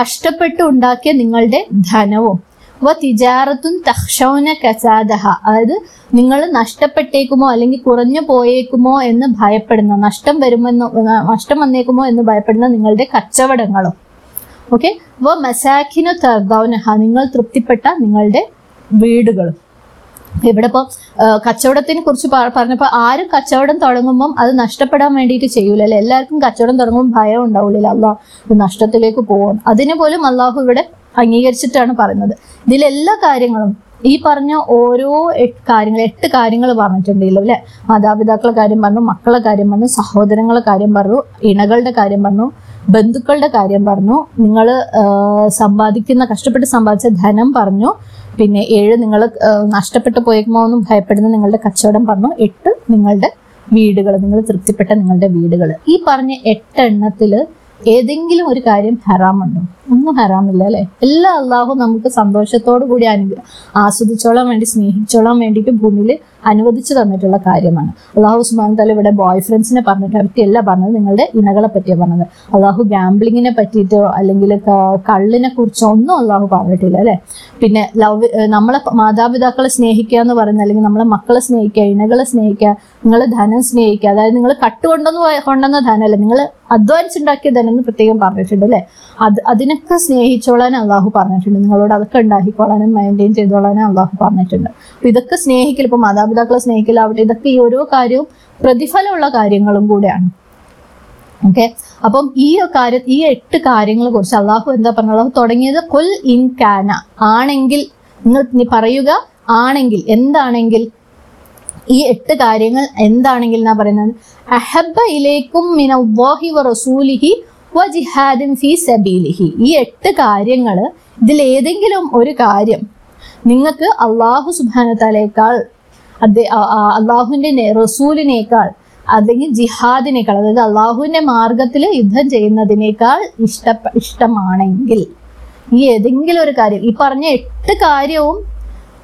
കഷ്ടപ്പെട്ട് ഉണ്ടാക്കിയ നിങ്ങളുടെ ധനവും കസാദഹ. അതായത് നിങ്ങൾ നഷ്ടപ്പെട്ടേക്കുമോ അല്ലെങ്കിൽ കുറഞ്ഞു പോയേക്കുമോ എന്ന് ഭയപ്പെടുന്ന നഷ്ടം വരുമെന്നോ നഷ്ടം വന്നേക്കുമോ എന്ന് ഭയപ്പെടുന്ന നിങ്ങളുടെ കച്ചവടങ്ങളും. ഓക്കെ? വ മസാഖിനു തർദൗനഹ നിങ്ങൾ തൃപ്തിപ്പെട്ട നിങ്ങളുടെ വീടുകളും. ഇവിടെ ഇപ്പോൾ കച്ചവടത്തിനെ കുറിച്ച് പറഞ്ഞപ്പോ പറഞ്ഞപ്പോൾ ആരും കച്ചവടം തുടങ്ങുമ്പോൾ അത് നഷ്ടപ്പെടാൻ വേണ്ടിയിട്ട് ചെയ്യൂല അല്ലെ എല്ലാവർക്കും കച്ചവടം തുടങ്ങുമ്പോൾ ഭയം ഉണ്ടാവില്ല അള്ളാഹ് നഷ്ടത്തിലേക്ക് പോകും അതിനെ പോലും അള്ളാഹു ഇവിടെ അംഗീകരിച്ചിട്ടാണ് പറയുന്നത്. ഇതിലെല്ലാ കാര്യങ്ങളും ഈ പറഞ്ഞ ഓരോ കാര്യങ്ങൾ എട്ട് കാര്യങ്ങൾ പറഞ്ഞിട്ടുണ്ടല്ലോ അല്ലെ? മാതാപിതാക്കളുടെ കാര്യം പറഞ്ഞു മക്കളെ കാര്യം പറഞ്ഞു സഹോദരങ്ങളെ കാര്യം പറഞ്ഞു ഇണകളുടെ കാര്യം പറഞ്ഞു ബന്ധുക്കളുടെ കാര്യം പറഞ്ഞു. നിങ്ങൾ സമ്പാദിക്കുന്ന കഷ്ടപ്പെട്ട് സമ്പാദിച്ച ധനം പറഞ്ഞു. പിന്നെ ഏഴ് നിങ്ങൾ നഷ്ടപ്പെട്ടു പോയേക്കുമോ എന്നും ഭയപ്പെടുന്ന നിങ്ങളുടെ കച്ചവടം പറഞ്ഞു. എട്ട് നിങ്ങളുടെ വീടുകൾ നിങ്ങൾ തൃപ്തിപ്പെട്ട നിങ്ങളുടെ വീടുകൾ. ഈ പറഞ്ഞ എട്ടെണ്ണത്തിൽ ഏതെങ്കിലും ഒരു കാര്യം ഹറാമുണ്ടോ? ഒന്നും ഹറാമില്ല അല്ലെ? എല്ലാ അള്ളാഹും നമുക്ക് സന്തോഷത്തോടു കൂടി അനുഗ്രഹം ആസ്വദിച്ചോളാൻ വേണ്ടി സ്നേഹിച്ചോളാൻ വേണ്ടിയിട്ട് ഭൂമിയിൽ അനുവദിച്ചു തന്നിട്ടുള്ള കാര്യമാണ്. അള്ളാഹു സുബാൻ തല ഇവിടെ ബോയ് ഫ്രണ്ട്സിനെ പറഞ്ഞിട്ട് പറ്റിയല്ല പറഞ്ഞത് നിങ്ങളുടെ ഇണകളെ പറ്റിയാണ് പറഞ്ഞത്. അള്ളാഹു ഗാംബ്ലിങ്ങിനെ പറ്റിയിട്ടോ അല്ലെങ്കിൽ കള്ളിനെ കുറിച്ചോ ഒന്നും അള്ളാഹു പറഞ്ഞിട്ടില്ല അല്ലെ? പിന്നെ ലവ് നമ്മളെ മാതാപിതാക്കളെ സ്നേഹിക്കുക എന്ന് പറയുന്നത് അല്ലെങ്കിൽ നമ്മളെ മക്കളെ സ്നേഹിക്കുക ഇണകളെ സ്നേഹിക്കുക നിങ്ങൾ ധനം സ്നേഹിക്കുക അതായത് നിങ്ങൾ കട്ടുകൊണ്ടെന്ന് കൊണ്ടെന്ന ധനം ധനമല്ല നിങ്ങൾ അധ്വാനിച്ചുണ്ടാക്കിയ ധനം എന്ന് പ്രത്യേകം പറഞ്ഞിട്ടുണ്ട് അല്ലെ? അത് അതിനൊക്കെ സ്നേഹിച്ചോളാൻ അള്ളാഹു പറഞ്ഞിട്ടുണ്ട്. നിങ്ങളോട് അതൊക്കെ ഉണ്ടാക്കിക്കോളാനും മെയിന്റെയിൻ ചെയ്തോളാനും അള്ളാഹു പറഞ്ഞിട്ടുണ്ട്. അപ്പൊ ഇതൊക്കെ സ്നേഹിക്കൽ ഇപ്പൊ മാതാപിതാക്കളെ സ്നേഹിക്കലാവട്ടെ ഇതൊക്കെ ഈ ഓരോ കാര്യവും പ്രതിഫലമുള്ള കാര്യങ്ങളും കൂടെയാണ്. ഓക്കെ അപ്പം ഈ കാര്യ ഈ എട്ട് കാര്യങ്ങളെ കുറിച്ച് അള്ളാഹു എന്താ പറഞ്ഞത്? അള്ളാഹു തുടങ്ങിയത് കൊൽ ഇൻ കാന. ആണെങ്കിൽ നിങ്ങൾ പറയുക ആണെങ്കിൽ എന്താണെങ്കിൽ ഈ എട്ട് കാര്യങ്ങൾ എന്താണെങ്കിൽ എന്നാ പറയുന്നത്? അഹബ ഇലേക്കും സബീലിഹി. ഈ എട്ട് കാര്യങ്ങൾ ഇതിൽ ഏതെങ്കിലും ഒരു കാര്യം നിങ്ങൾക്ക് അള്ളാഹു സുബാനത്താലേക്കാൾ അള്ളാഹുവിന്റെ റസൂലിനേക്കാൾ അല്ലെങ്കിൽ ജിഹാദിനേക്കാൾ അതായത് അള്ളാഹുവിന്റെ മാർഗത്തിൽ യുദ്ധം ചെയ്യുന്നതിനേക്കാൾ ഇഷ്ട ഇഷ്ടമാണെങ്കിൽ ഈ ഏതെങ്കിലും ഒരു കാര്യം ഈ പറഞ്ഞ എട്ട് കാര്യവും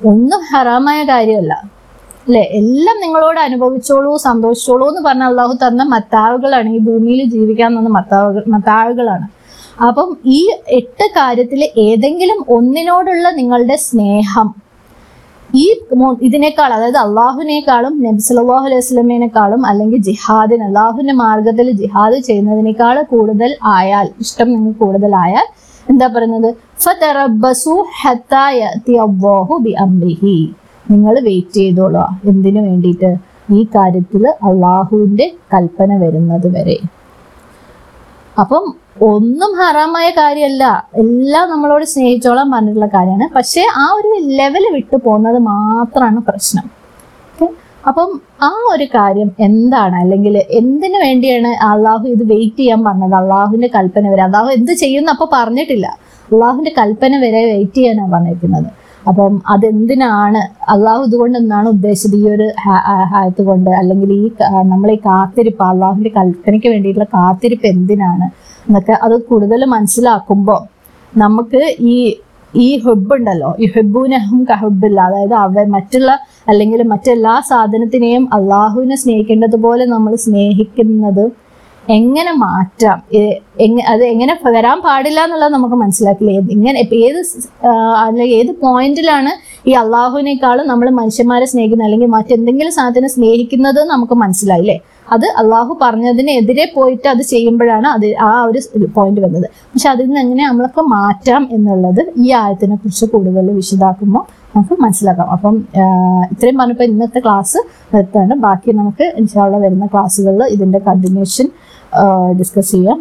ഒന്നും ഹറാമായ കാര്യമല്ല. അല്ലെ? എല്ലാം നിങ്ങളോട് അനുഭവിച്ചോളൂ സന്തോഷിച്ചോളൂ എന്ന് പറഞ്ഞ അള്ളാഹു തന്ന മത്താവുകളാണ്. ഈ ഭൂമിയിൽ ജീവിക്കാൻ തന്ന മത്താവുകൾ മത്താവുകളാണ്. അപ്പം ഈ എട്ട് കാര്യത്തിൽ ഏതെങ്കിലും ഒന്നിനോടുള്ള നിങ്ങളുടെ സ്നേഹം ഈ ഇതിനേക്കാൾ അതായത് അള്ളാഹുവിനേക്കാളും നബി സല്ലല്ലാഹു അലൈഹി സ്വലമിനേക്കാളും അല്ലെങ്കിൽ ജിഹാദിന് അള്ളാഹുവിന്റെ മാർഗത്തിൽ ജിഹാദ് ചെയ്യുന്നതിനേക്കാൾ കൂടുതൽ ആയാൽ ഇഷ്ടം നിങ്ങൾ കൂടുതലായാൽ എന്താ പറയുന്നത്? നിങ്ങൾ വെയിറ്റ് ചെയ്തോളൂ. എന്തിനു വേണ്ടിയിട്ട്? ഈ കാര്യത്തിൽ അള്ളാഹുവിന്റെ കൽപ്പന വരുന്നത് വരെ. അപ്പം ഒന്നും ഹറാമായ കാര്യമല്ല. എല്ലാം നമ്മളോട് സ്നേഹിച്ചോളാൻ പറഞ്ഞിട്ടുള്ള കാര്യമാണ്. പക്ഷെ ആ ഒരു ലെവൽ വിട്ടു പോകുന്നത് മാത്രമാണ് പ്രശ്നം. അപ്പം ആ ഒരു കാര്യം എന്താണ്? അല്ലെങ്കിൽ എന്തിനു വേണ്ടിയാണ് അള്ളാഹു ഇത് വെയിറ്റ് ചെയ്യാൻ പറഞ്ഞത്? അള്ളാഹുവിന്റെ കൽപ്പന വരെ. അള്ളാഹു എന്ത് ചെയ്യുന്ന? അപ്പൊ പറഞ്ഞിട്ടില്ല. അള്ളാഹുവിന്റെ കൽപ്പന വരെ വെയിറ്റ് ചെയ്യാനാണ് പറഞ്ഞിരിക്കുന്നത്. അപ്പം അതെന്തിനാണ് അള്ളാഹു ഇതുകൊണ്ട് എന്നാണ് ഉദ്ദേശിച്ചത്? ഈ ഒരു ഹായത്ത് കൊണ്ട് അല്ലെങ്കിൽ ഈ നമ്മളെ ഈ കാത്തിരിപ്പ് അള്ളാഹുവിന്റെ കൽപ്പനയ്ക്ക് വേണ്ടിയിട്ടുള്ള കാത്തിരിപ്പ് എന്തിനാണ്? എന്നൊക്കെ അത് കൂടുതൽ മനസ്സിലാക്കുമ്പോൾ നമുക്ക് ഈ ഈ ഹെബ് ഉണ്ടല്ലോ ഈ ഹെബൂനഹും കഹബില്ല അതായത് അവർ മറ്റുള്ള അല്ലെങ്കിൽ മറ്റെല്ലാ സാധനത്തിനെയും അള്ളാഹുവിനെ സ്നേഹിക്കേണ്ടതുപോലെ നമ്മൾ സ്നേഹിക്കുന്നത് എങ്ങനെ മാറ്റാം? അത് എങ്ങനെ വരാൻ പാടില്ല എന്നുള്ളത് നമുക്ക് മനസ്സിലാക്കില്ല. ഇങ്ങനെ ഏത് അല്ലെങ്കിൽ ഏത് പോയിന്റിലാണ് ഈ അള്ളാഹുവിനേക്കാളും നമ്മൾ മനുഷ്യന്മാരെ സ്നേഹിക്കുന്നത്? അല്ലെങ്കിൽ മറ്റെന്തെങ്കിലും സാധനം സ്നേഹിക്കുന്നത് നമുക്ക് മനസ്സിലായില്ലേ അത് അള്ളാഹു പറഞ്ഞതിനെതിരെ പോയിട്ട് അത് ചെയ്യുമ്പോഴാണ് അത് ആ ഒരു പോയിന്റ് വന്നത്. പക്ഷെ അതിൽ നിന്ന് എങ്ങനെ നമ്മളൊക്കെ മാറ്റാം എന്നുള്ളത് ഈ ആയത്തിനെ കുറിച്ച് കൂടുതൽ വിശദാക്കുമ്പോൾ നമുക്ക് മനസ്സിലാക്കാം. അപ്പം ഇത്രയും പറഞ്ഞപ്പോൾ ഇന്നത്തെ ക്ലാസ് നിർത്തുകയാണ് ബാക്കി നമുക്ക് ഇൻഷാള്ള വരുന്ന ക്ലാസ്സുകളിൽ ഇതിന്റെ കണ്ടിന്യൂഷൻ ഡിസ്കസ് ചെയ്യാം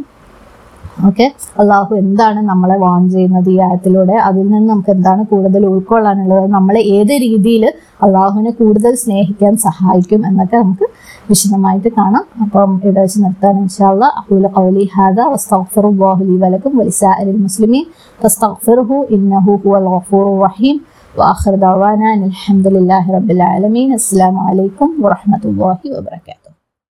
ഓക്കെ അള്ളാഹു എന്താണ് നമ്മളെ വാൺ ചെയ്യുന്നത് ഈ ആയത്തിലൂടെ അതിൽ നിന്ന് നമുക്ക് എന്താണ് കൂടുതൽ ഉൾക്കൊള്ളാനുള്ളത് നമ്മളെ ഏത് രീതിയിൽ അള്ളാഹുവിനെ കൂടുതൽ സ്നേഹിക്കാൻ സഹായിക്കും എന്നൊക്കെ നമുക്ക് വിശദമായിട്ട് കാണാം അപ്പം ഇവിടെ വെച്ച് നിർത്താൻ ഇൻഷാല്ല അഹുല ഖൗലി ഹാദ വസ്തഗ്ഫിറുല്ലാഹു ലി വലക്കും വലിസാഇരിൽ മുസ്ലിമീൻ ഫസ്തഗ്ഫിറുഹു ഇന്നഹു ഹുവൽ ഗഫൂറുർ റഹീം وآخر دعوانا أن الحمد لله رب العالمين السلام عليكم ورحمة الله وبركاته